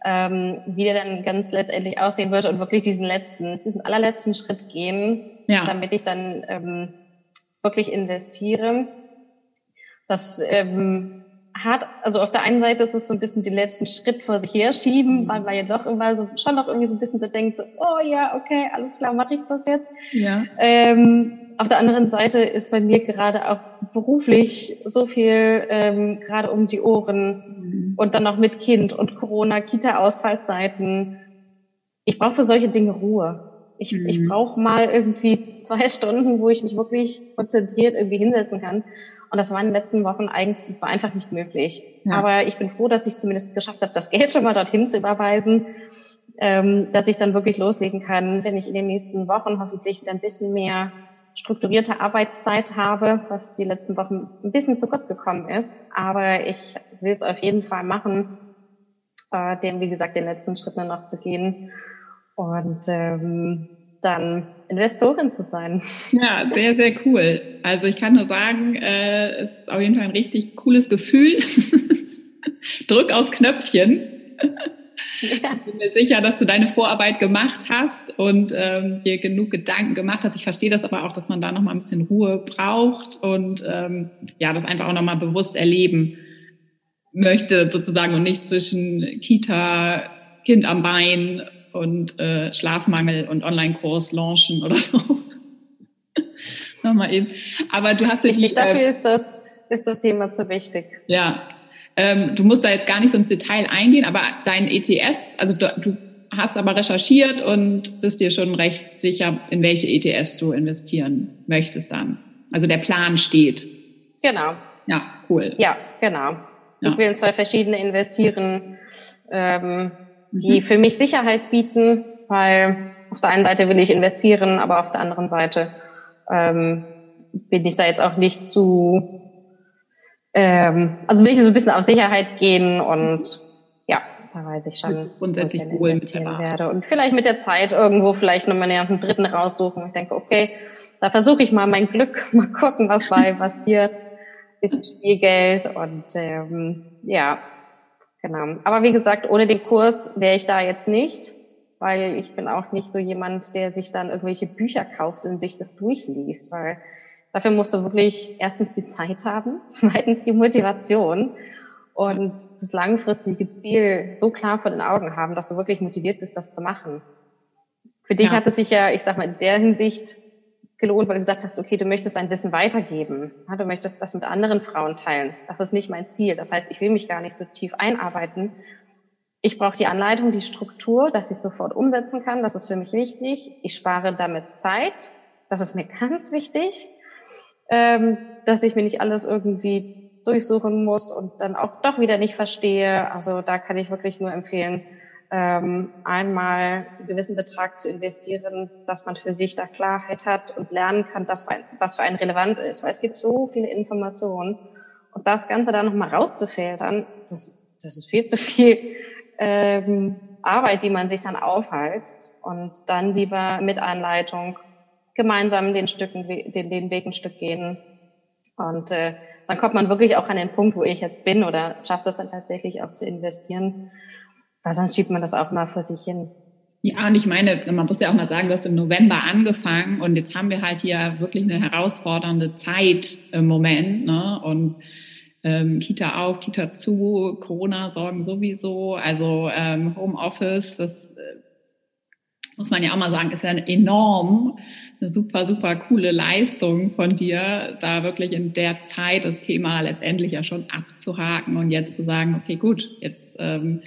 ähm, wie der dann ganz letztendlich aussehen wird und wirklich diesen letzten diesen allerletzten Schritt gehen, damit ich dann ähm, wirklich investiere. Das ähm, hat, also auf der einen Seite ist es so ein bisschen den letzten Schritt vor sich herschieben, mhm. weil man ja doch immer so, schon noch irgendwie so ein bisschen so denkt, so, oh ja, okay, alles klar, mache ich das jetzt. Ja. Ähm, auf der anderen Seite ist bei mir gerade auch beruflich so viel ähm, gerade um die Ohren mhm. und dann noch mit Kind und Corona, Kita-Ausfallzeiten. Ich brauche für solche Dinge Ruhe. Ich, mhm. ich brauche mal irgendwie zwei Stunden, wo ich mich wirklich konzentriert irgendwie hinsetzen kann. Und das war in den letzten Wochen eigentlich, das war einfach nicht möglich. Ja. Aber ich bin froh, dass ich zumindest geschafft habe, das Geld schon mal dorthin zu überweisen, ähm, dass ich dann wirklich loslegen kann, wenn ich in den nächsten Wochen hoffentlich wieder ein bisschen mehr strukturierte Arbeitszeit habe, was die letzten Wochen ein bisschen zu kurz gekommen ist. Aber ich will es auf jeden Fall machen, äh, den, wie gesagt, den letzten Schritt noch zu gehen. Und ähm, dann Investorin zu sein. Ja, sehr, sehr cool. Also ich kann nur sagen, äh, es ist auf jeden Fall ein richtig cooles Gefühl. Drück aufs Knöpfchen. Ja. Ich bin mir sicher, dass du deine Vorarbeit gemacht hast und ähm, dir genug Gedanken gemacht hast. Ich verstehe das aber auch, dass man da noch mal ein bisschen Ruhe braucht und ähm, ja, das einfach auch noch mal bewusst erleben möchte sozusagen und nicht zwischen Kita, Kind am Bein und äh, Schlafmangel und Online-Kurs launchen oder so. Nochmal eben. Aber du hast Wichtig, die, dafür äh, ist das, ist das Thema zu wichtig. Ja. Ähm, du musst da jetzt gar nicht so ins Detail eingehen, aber dein ETFs, also du, du hast aber recherchiert und bist dir schon recht sicher, in welche ETFs du investieren möchtest dann. Also der Plan steht. Genau. Ja, cool. Ja, genau. Ja. Ich will in zwei verschiedene investieren. Ähm, die mhm. für mich Sicherheit bieten, weil auf der einen Seite will ich investieren, aber auf der anderen Seite ähm, bin ich da jetzt auch nicht zu, ähm, also will ich so ein bisschen auf Sicherheit gehen und ja, da weiß ich schon, grundsätzlich ich investieren werde. Und vielleicht mit der Zeit irgendwo vielleicht nochmal einen dritten raussuchen. Ich denke, okay, da versuche ich mal mein Glück, mal gucken, was bei passiert. Bisschen Spielgeld und ähm, ja, Genau. Aber wie gesagt, ohne den Kurs wäre ich da jetzt nicht, weil ich bin auch nicht so jemand, der sich dann irgendwelche Bücher kauft und sich das durchliest, weil dafür musst du wirklich erstens die Zeit haben, zweitens die Motivation und das langfristige Ziel so klar vor den Augen haben, dass du wirklich motiviert bist, das zu machen. Für dich ja. hat es sich ja, ich sag mal, in der Hinsicht gelohnt, weil du gesagt hast, okay, du möchtest dein Wissen weitergeben. Ja, du möchtest das mit anderen Frauen teilen. Das ist nicht mein Ziel. Das heißt, ich will mich gar nicht so tief einarbeiten. Ich brauche die Anleitung, die Struktur, dass ich sofort umsetzen kann. Das ist für mich wichtig. Ich spare damit Zeit. Das ist mir ganz wichtig, ähm, dass ich mir nicht alles irgendwie durchsuchen muss und dann auch doch wieder nicht verstehe. Also da kann ich wirklich nur empfehlen, ähm, einmal einen gewissen Betrag zu investieren, dass man für sich da Klarheit hat und lernen kann, dass, was für einen relevant ist. Weil es gibt so viele Informationen. Und das Ganze dann nochmal rauszufiltern, das, das ist viel zu viel ähm, Arbeit, die man sich dann aufhalst. Und dann lieber mit Anleitung gemeinsam den, Stücken, den, den Weg ein Stück gehen. Und äh, dann kommt man wirklich auch an den Punkt, wo ich jetzt bin oder schafft es dann tatsächlich auch zu investieren. Weil sonst schiebt man das auch mal vor sich hin. Ja, und ich meine, man muss ja auch mal sagen, du hast im November angefangen und jetzt haben wir halt hier wirklich eine herausfordernde Zeit im Moment. Ne? Und ähm, Kita auf, Kita zu, Corona-Sorgen sowieso, also ähm, Homeoffice, das äh, muss man ja auch mal sagen, ist ja enorm, eine super, super coole Leistung von dir, da wirklich in der Zeit das Thema letztendlich ja schon abzuhaken und jetzt zu sagen, okay, gut, jetzt ähm,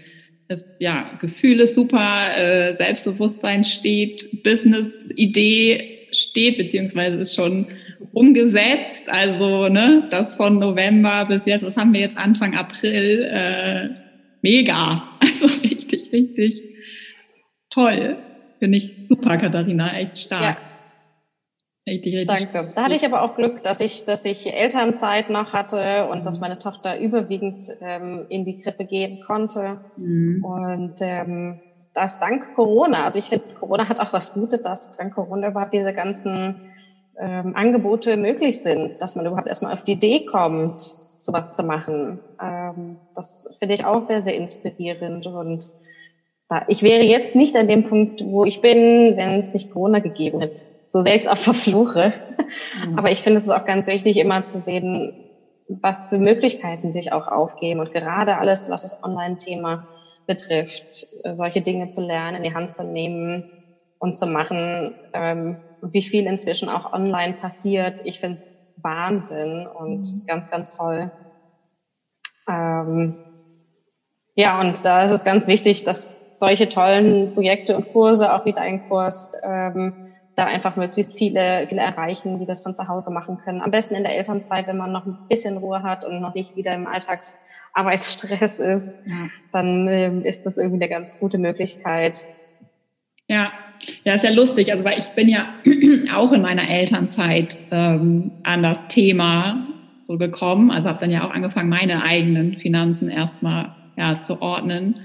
das, ja, ist super, äh, Selbstbewusstsein steht, Business-Idee steht, beziehungsweise ist schon umgesetzt. Also, ne, das von November bis jetzt, was haben wir jetzt Anfang April? Äh, mega. Also richtig, richtig toll. Finde ich super, Katharina, echt stark. Ja. Richtig, richtig. Danke. Da hatte ich aber auch Glück, dass ich, dass ich Elternzeit noch hatte und mhm. dass meine Tochter überwiegend ähm, in die Krippe gehen konnte. Mhm. Und ähm, das dank Corona. Also ich finde, Corona hat auch was Gutes, dass dank Corona überhaupt diese ganzen ähm, Angebote möglich sind, dass man überhaupt erstmal auf die Idee kommt, sowas zu machen. Ähm, das finde ich auch sehr, sehr inspirierend und ich wäre jetzt nicht an dem Punkt, wo ich bin, wenn es nicht Corona gegeben hätte so selbst auch verfluche. Mhm. Aber ich finde es ist auch ganz wichtig, immer zu sehen, was für Möglichkeiten sich auch aufgeben und gerade alles, was das Online-Thema betrifft, solche Dinge zu lernen, in die Hand zu nehmen und zu machen, ähm, wie viel inzwischen auch online passiert. Ich finde es Wahnsinn und mhm. ganz, ganz toll. Ähm, ja, und da ist es ganz wichtig, dass solche tollen Projekte und Kurse, auch wie dein Kurs, ähm, da einfach möglichst viele, viele erreichen, die das von zu Hause machen können. Am besten in der Elternzeit, wenn man noch ein bisschen Ruhe hat und noch nicht wieder im Alltagsarbeitsstress ist, ja. dann ähm, ist das irgendwie eine ganz gute Möglichkeit. Ja, ja, ist ja lustig. Also weil ich bin ja auch in meiner Elternzeit ähm, an das Thema so gekommen. Also habe dann ja auch angefangen, meine eigenen Finanzen erstmal ja, zu ordnen.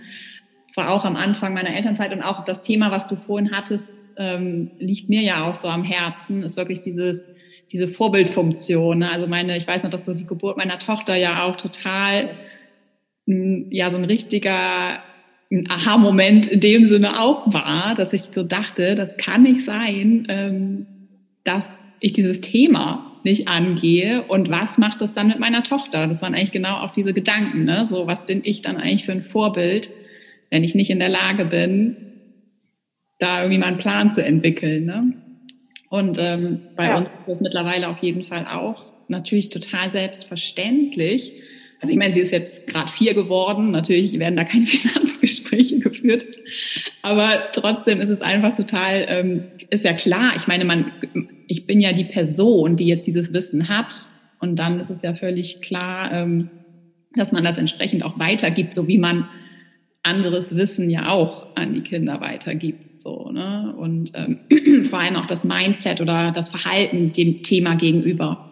Das war auch am Anfang meiner Elternzeit und auch das Thema, was du vorhin hattest, ähm, liegt mir ja auch so am Herzen, ist wirklich dieses, diese Vorbildfunktion. Ne? Also meine, ich weiß noch, dass so die Geburt meiner Tochter ja auch total, ja, so ein richtiger Aha-Moment in dem Sinne auch war, dass ich so dachte, das kann nicht sein, ähm, dass ich dieses Thema nicht angehe und was macht das dann mit meiner Tochter? Das waren eigentlich genau auch diese Gedanken, ne? So, was bin ich dann eigentlich für ein Vorbild, wenn ich nicht in der Lage bin, da irgendwie mal einen Plan zu entwickeln, ne? Und ähm, bei ja. uns ist das mittlerweile auf jeden Fall auch natürlich total selbstverständlich. Also ich meine, sie ist jetzt gerade vier geworden. Natürlich werden da keine Finanzgespräche geführt. Aber trotzdem ist es einfach total, ähm, ist ja klar. Ich meine, man, ich bin ja die Person, die jetzt dieses Wissen hat. Und dann ist es ja völlig klar, ähm, dass man das entsprechend auch weitergibt, so wie man anderes Wissen ja auch an die Kinder weitergibt. So, ne? Und ähm, vor allem auch das Mindset oder das Verhalten dem Thema gegenüber.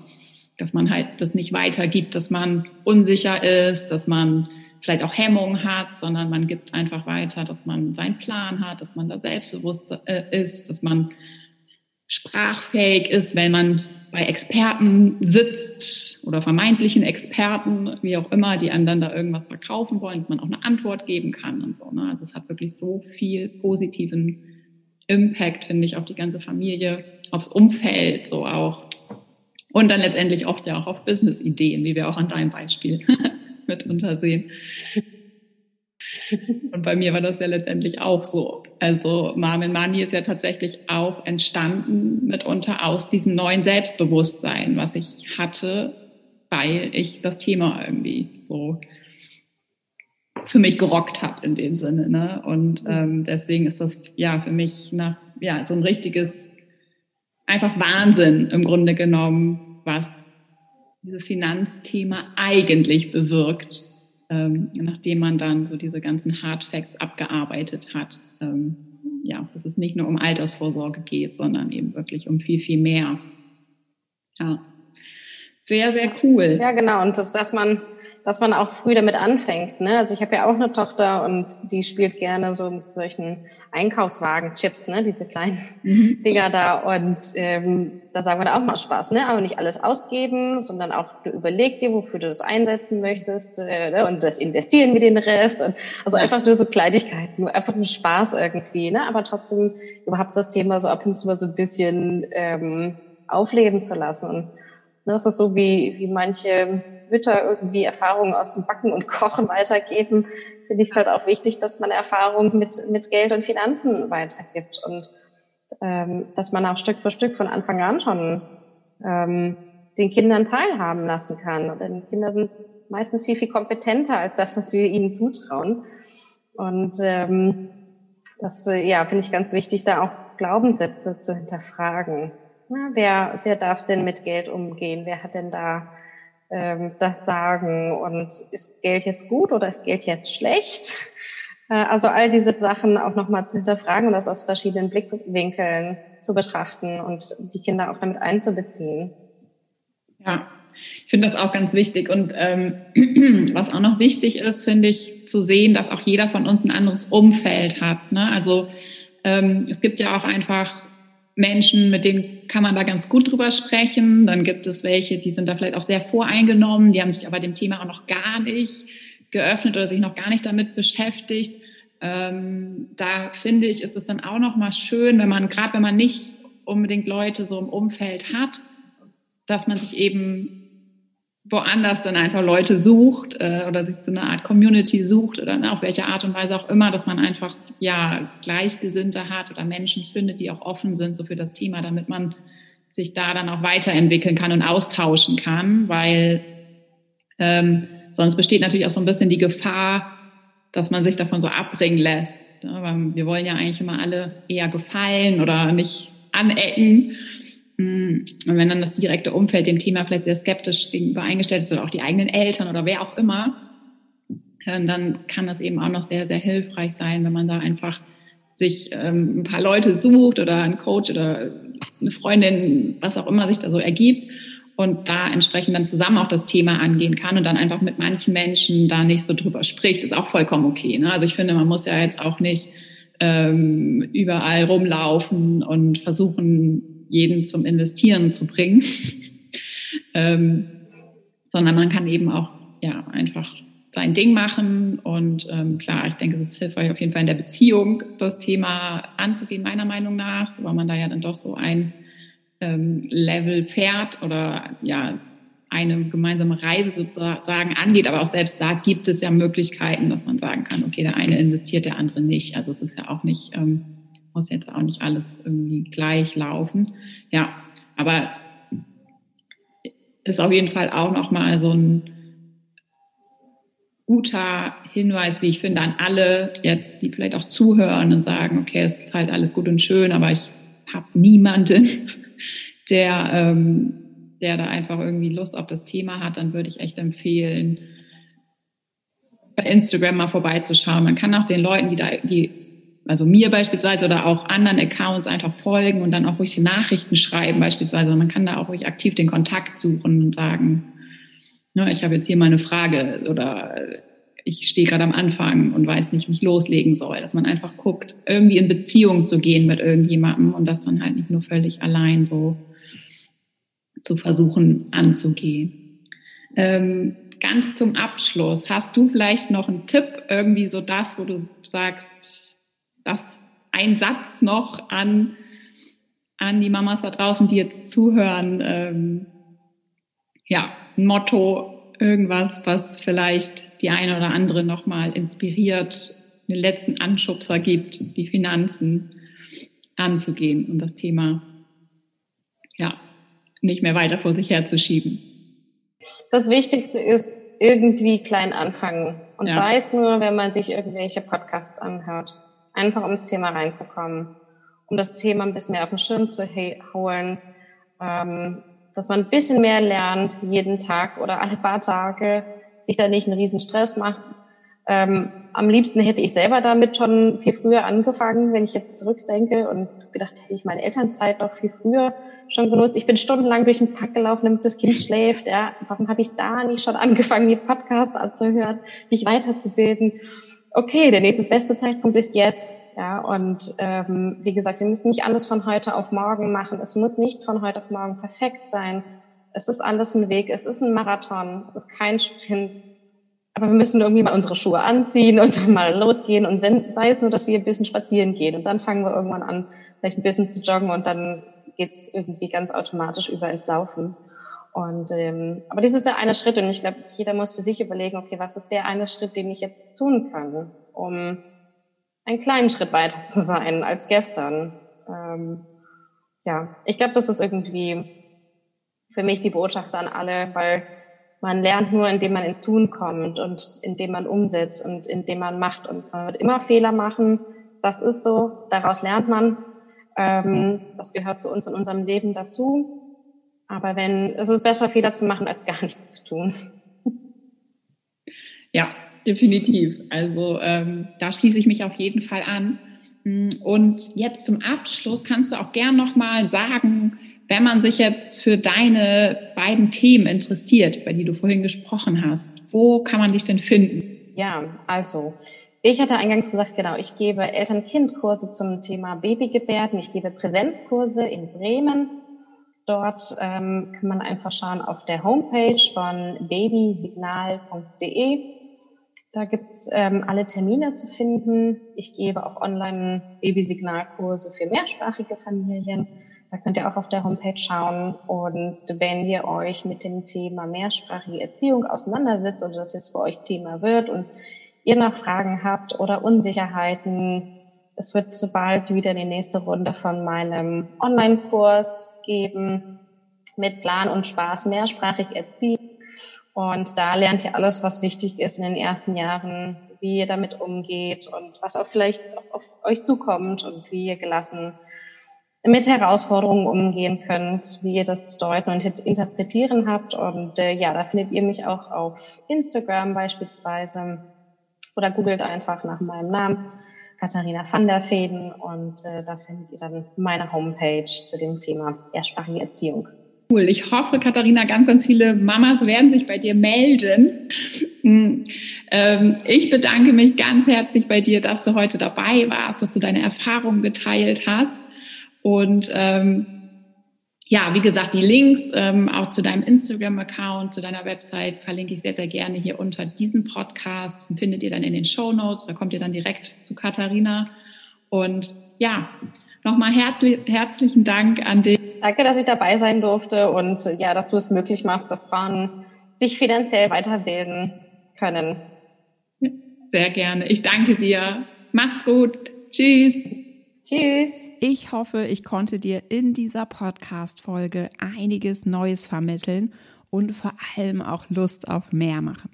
Dass man halt das nicht weitergibt, dass man unsicher ist, dass man vielleicht auch Hemmungen hat, sondern man gibt einfach weiter, dass man seinen Plan hat, dass man da selbstbewusst äh, ist, dass man sprachfähig ist, wenn man bei Experten sitzt oder vermeintlichen Experten, wie auch immer, die einem dann da irgendwas verkaufen wollen, dass man auch eine Antwort geben kann und so. Ne? Also es hat wirklich so viel positiven Impact, finde ich, auf die ganze Familie, aufs Umfeld so auch. Und dann letztendlich oft ja auch auf Business-Ideen, wie wir auch an deinem Beispiel mitunter sehen. Und bei mir war das ja letztendlich auch so. Also Marmin Mani ist ja tatsächlich auch entstanden mitunter aus diesem neuen Selbstbewusstsein, was ich hatte, weil ich das Thema irgendwie so für mich gerockt habe in dem Sinne. Ne? Und ähm, deswegen ist das ja für mich nach, ja, so ein richtiges, einfach Wahnsinn im Grunde genommen, was dieses Finanzthema eigentlich bewirkt ähm, nachdem man dann so diese ganzen Hard Facts abgearbeitet hat. Ähm, ja, dass es nicht nur um Altersvorsorge geht, sondern eben wirklich um viel, viel mehr. Ja, sehr, sehr cool. Ja, genau. Und das, dass man dass man auch früh damit anfängt. Ne? Also ich habe ja auch eine Tochter und die spielt gerne so mit solchen Einkaufswagen-Chips, ne? diese kleinen mhm. Dinger da. Und ähm, da sagen wir da auch mal Spaß, ne? Aber nicht alles ausgeben, sondern auch du überleg dir, wofür du das einsetzen möchtest äh, ne? und das investieren wir den Rest. Und, also einfach nur so Kleinigkeiten, nur einfach nur Spaß irgendwie, ne? Aber trotzdem überhaupt das Thema so ab und zu mal so ein bisschen ähm, aufleben zu lassen. Und ne, das ist so wie, wie manche Mütter irgendwie Erfahrungen aus dem Backen und Kochen weitergeben, finde ich es halt auch wichtig, dass man Erfahrungen mit, mit Geld und Finanzen weitergibt und ähm, dass man auch Stück für Stück von Anfang an schon ähm, den Kindern teilhaben lassen kann. Denn Kinder sind meistens viel, viel kompetenter als das, was wir ihnen zutrauen. Und ähm, das äh, ja, finde ich ganz wichtig, da auch Glaubenssätze zu hinterfragen. Na, wer, wer darf denn mit Geld umgehen? Wer hat denn da ähm, das sagen und ist Geld jetzt gut oder ist Geld jetzt schlecht? Äh, also all diese Sachen auch nochmal zu hinterfragen und das aus verschiedenen Blickwinkeln zu betrachten und die Kinder auch damit einzubeziehen. Ja, ich finde das auch ganz wichtig. Und ähm, was auch noch wichtig ist, finde ich, zu sehen, dass auch jeder von uns ein anderes Umfeld hat. Ne? Also ähm, es gibt ja auch einfach Menschen, mit denen kann man da ganz gut drüber sprechen. Dann gibt es welche, die sind da vielleicht auch sehr voreingenommen, die haben sich aber dem Thema auch noch gar nicht geöffnet oder sich noch gar nicht damit beschäftigt. Ähm, da finde ich, ist es dann auch noch mal schön, wenn man, gerade wenn man nicht unbedingt Leute so im Umfeld hat, dass man sich eben woanders dann einfach Leute sucht äh, oder sich so eine Art Community sucht oder ne, auf welche Art und Weise auch immer, dass man einfach ja Gleichgesinnte hat oder Menschen findet, die auch offen sind so für das Thema, damit man sich da dann auch weiterentwickeln kann und austauschen kann, weil ähm, sonst besteht natürlich auch so ein bisschen die Gefahr, dass man sich davon so abbringen lässt. Ne? Weil wir wollen ja eigentlich immer alle eher gefallen oder nicht anecken. Und wenn dann das direkte Umfeld dem Thema vielleicht sehr skeptisch gegenüber eingestellt ist oder auch die eigenen Eltern oder wer auch immer, äh, dann kann das eben auch noch sehr, sehr hilfreich sein, wenn man da einfach sich ähm, ein paar Leute sucht oder einen Coach oder eine Freundin, was auch immer sich da so ergibt und da entsprechend dann zusammen auch das Thema angehen kann und dann einfach mit manchen Menschen da nicht so drüber spricht, ist auch vollkommen okay. Ne? Also ich finde, man muss ja jetzt auch nicht ähm, überall rumlaufen und versuchen, jeden zum Investieren zu bringen, ähm, sondern man kann eben auch ja einfach sein Ding machen und ähm, klar, ich denke, es ist hilfreich auf jeden Fall in der Beziehung das Thema anzugehen, meiner Meinung nach, weil man da ja dann doch so ein ähm, Level fährt oder ja eine gemeinsame Reise sozusagen angeht. Aber auch selbst da gibt es ja Möglichkeiten, dass man sagen kann, okay, der eine investiert, der andere nicht. Also es ist ja auch nicht, ähm, muss jetzt auch nicht alles irgendwie gleich laufen. Ja, aber ist auf jeden Fall auch nochmal so ein guter Hinweis, wie ich finde, an alle jetzt, die vielleicht auch zuhören und sagen, okay, es ist halt alles gut und schön, aber ich habe niemanden, der ähm, der da einfach irgendwie Lust auf das Thema hat, dann würde ich echt empfehlen, bei Instagram mal vorbeizuschauen. Man kann auch den Leuten, die da, die, also mir beispielsweise oder auch anderen Accounts einfach folgen und dann auch ruhig Nachrichten schreiben beispielsweise. Man kann da auch ruhig aktiv den Kontakt suchen und sagen, ne, ich habe jetzt hier mal eine Frage oder ich stehe gerade am Anfang und weiß nicht, wie ich loslegen soll. Dass man einfach guckt, irgendwie in Beziehung zu gehen mit irgendjemandem und dass man halt nicht nur völlig allein so zu versuchen anzugehen. Ähm, ganz zum Abschluss, hast du vielleicht noch einen Tipp, irgendwie so das, wo du sagst, dass ein Satz noch an, an die Mamas da draußen, die jetzt zuhören, ähm, ja, ein Motto, irgendwas, was vielleicht die eine oder andere nochmal inspiriert, einen letzten Anschubser gibt, die Finanzen anzugehen und das Thema, ja, nicht mehr weiter vor sich herzuschieben. Das Wichtigste ist irgendwie klein anfangen. Und ja. sei es nur, wenn man sich irgendwelche Podcasts anhört. Einfach ums Thema reinzukommen. Um das Thema ein bisschen mehr auf den Schirm zu holen. Ähm, dass man ein bisschen mehr lernt, jeden Tag oder alle paar Tage, sich da nicht einen riesen Stress macht. Ähm, am liebsten hätte ich selber damit schon viel früher angefangen, wenn ich jetzt zurückdenke und gedacht, hätte ich meine Elternzeit noch viel früher schon genutzt. Ich bin stundenlang durch den Park gelaufen, damit das Kind schläft. Ja, warum habe ich da nicht schon angefangen, die Podcasts anzuhören, mich weiterzubilden? Okay, der nächste beste Zeitpunkt ist jetzt. Ja, und ähm, wie gesagt, wir müssen nicht alles von heute auf morgen machen. Es muss nicht von heute auf morgen perfekt sein. Es ist alles ein Weg. Es ist ein Marathon. Es ist kein Sprint. Aber wir müssen irgendwie mal unsere Schuhe anziehen und dann mal losgehen und sei es nur, dass wir ein bisschen spazieren gehen und dann fangen wir irgendwann an, vielleicht ein bisschen zu joggen und dann geht es irgendwie ganz automatisch über ins Laufen. Und ähm, aber das ist der eine Schritt und ich glaube, jeder muss für sich überlegen, okay, was ist der eine Schritt, den ich jetzt tun kann, um einen kleinen Schritt weiter zu sein als gestern. Ähm, ja, ich glaube, das ist irgendwie für mich die Botschaft an alle, weil man lernt nur, indem man ins Tun kommt und indem man umsetzt und indem man macht. Und man wird immer Fehler machen. Das ist so. Daraus lernt man. Ähm, das gehört zu uns in unserem Leben dazu. Aber wenn, es ist besser, Fehler zu machen, als gar nichts zu tun. Ja, definitiv. Also ähm, da schließe ich mich auf jeden Fall an. Und jetzt zum Abschluss kannst du auch gern nochmal sagen, wenn man sich jetzt für deine beiden Themen interessiert, über die du vorhin gesprochen hast, wo kann man dich denn finden? Ja, also ich hatte eingangs gesagt, genau, ich gebe Eltern-Kind-Kurse zum Thema Babygebärden. Ich gebe Präsenzkurse in Bremen. Dort ähm, kann man einfach schauen auf der Homepage von babysignal.de. Da gibt's ähm, alle Termine zu finden. Ich gebe auch online Babysignalkurse für mehrsprachige Familien. Da könnt ihr auch auf der Homepage schauen. Und wenn ihr euch mit dem Thema mehrsprachige Erziehung auseinandersetzt oder das jetzt für euch Thema wird und ihr noch Fragen habt oder Unsicherheiten, es wird bald wieder die nächste Runde von meinem Online-Kurs geben mit Plan und Spaß mehrsprachig erziehen. Und da lernt ihr alles, was wichtig ist in den ersten Jahren, wie ihr damit umgeht und was auch vielleicht auf euch zukommt und wie ihr gelassen mit Herausforderungen umgehen könnt, wie ihr das zu deuten und interpretieren habt. Und äh, ja, da findet ihr mich auch auf Instagram beispielsweise oder googelt einfach nach meinem Namen, Katharina van der Feden und äh, da findet ihr dann meine Homepage zu dem Thema mehrsprachige Erziehung. Cool. Ich hoffe, Katharina, ganz, ganz viele Mamas werden sich bei dir melden Hm, ähm, ich bedanke mich ganz herzlich bei dir, dass du heute dabei warst, dass du deine Erfahrungen geteilt hast. Und ähm, ja, wie gesagt, die Links ähm, auch zu deinem Instagram-Account, zu deiner Website verlinke ich sehr, sehr gerne hier unter diesem Podcast. Findet ihr dann in den Show Notes. Da kommt ihr dann direkt zu Katharina. Und ja, nochmal herzlich, herzlichen Dank an dich. Danke, dass ich dabei sein durfte und ja, dass du es möglich machst, dass Frauen sich finanziell weiterbilden können. Sehr gerne. Ich danke dir. Mach's gut. Tschüss. Tschüss. Ich hoffe, ich konnte dir in dieser Podcast-Folge einiges Neues vermitteln und vor allem auch Lust auf mehr machen.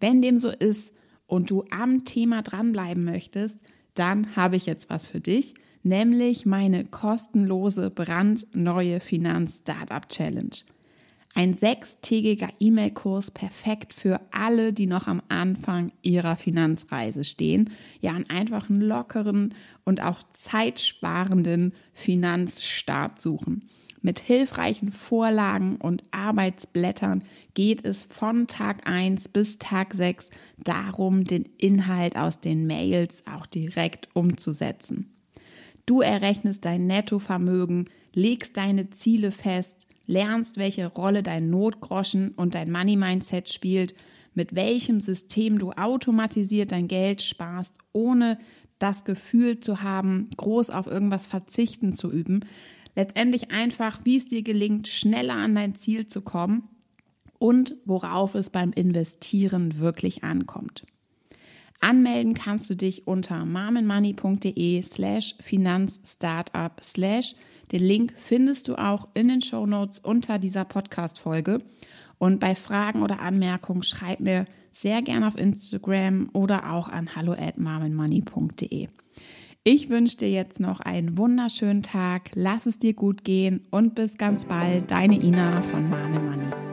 Wenn dem so ist und du am Thema dranbleiben möchtest, dann habe ich jetzt was für dich, nämlich meine kostenlose brandneue Finanz-Startup-Challenge. Ein sechstägiger E-Mail-Kurs perfekt für alle, die noch am Anfang ihrer Finanzreise stehen. Ja, einen einfachen, lockeren und auch zeitsparenden Finanzstart suchen. Mit hilfreichen Vorlagen und Arbeitsblättern geht es von Tag 1 bis Tag 6 darum, den Inhalt aus den Mails auch direkt umzusetzen. Du errechnest dein Nettovermögen, legst deine Ziele fest, lernst, welche Rolle dein Notgroschen und dein Money Mindset spielt, mit welchem System du automatisiert dein Geld sparst, ohne das Gefühl zu haben, groß auf irgendwas verzichten zu üben. Letztendlich einfach, wie es dir gelingt, schneller an dein Ziel zu kommen und worauf es beim Investieren wirklich ankommt. Anmelden kannst du dich unter marmenmoney.de slash finanzstartup slash den Link findest du auch in den Show Notes unter dieser Podcast-Folge. Und bei Fragen oder Anmerkungen schreib mir sehr gerne auf Instagram oder auch an hallo at marmenmoney.de. Ich wünsche dir jetzt noch einen wunderschönen Tag, lass es dir gut gehen und bis ganz bald, deine Ina von Marmen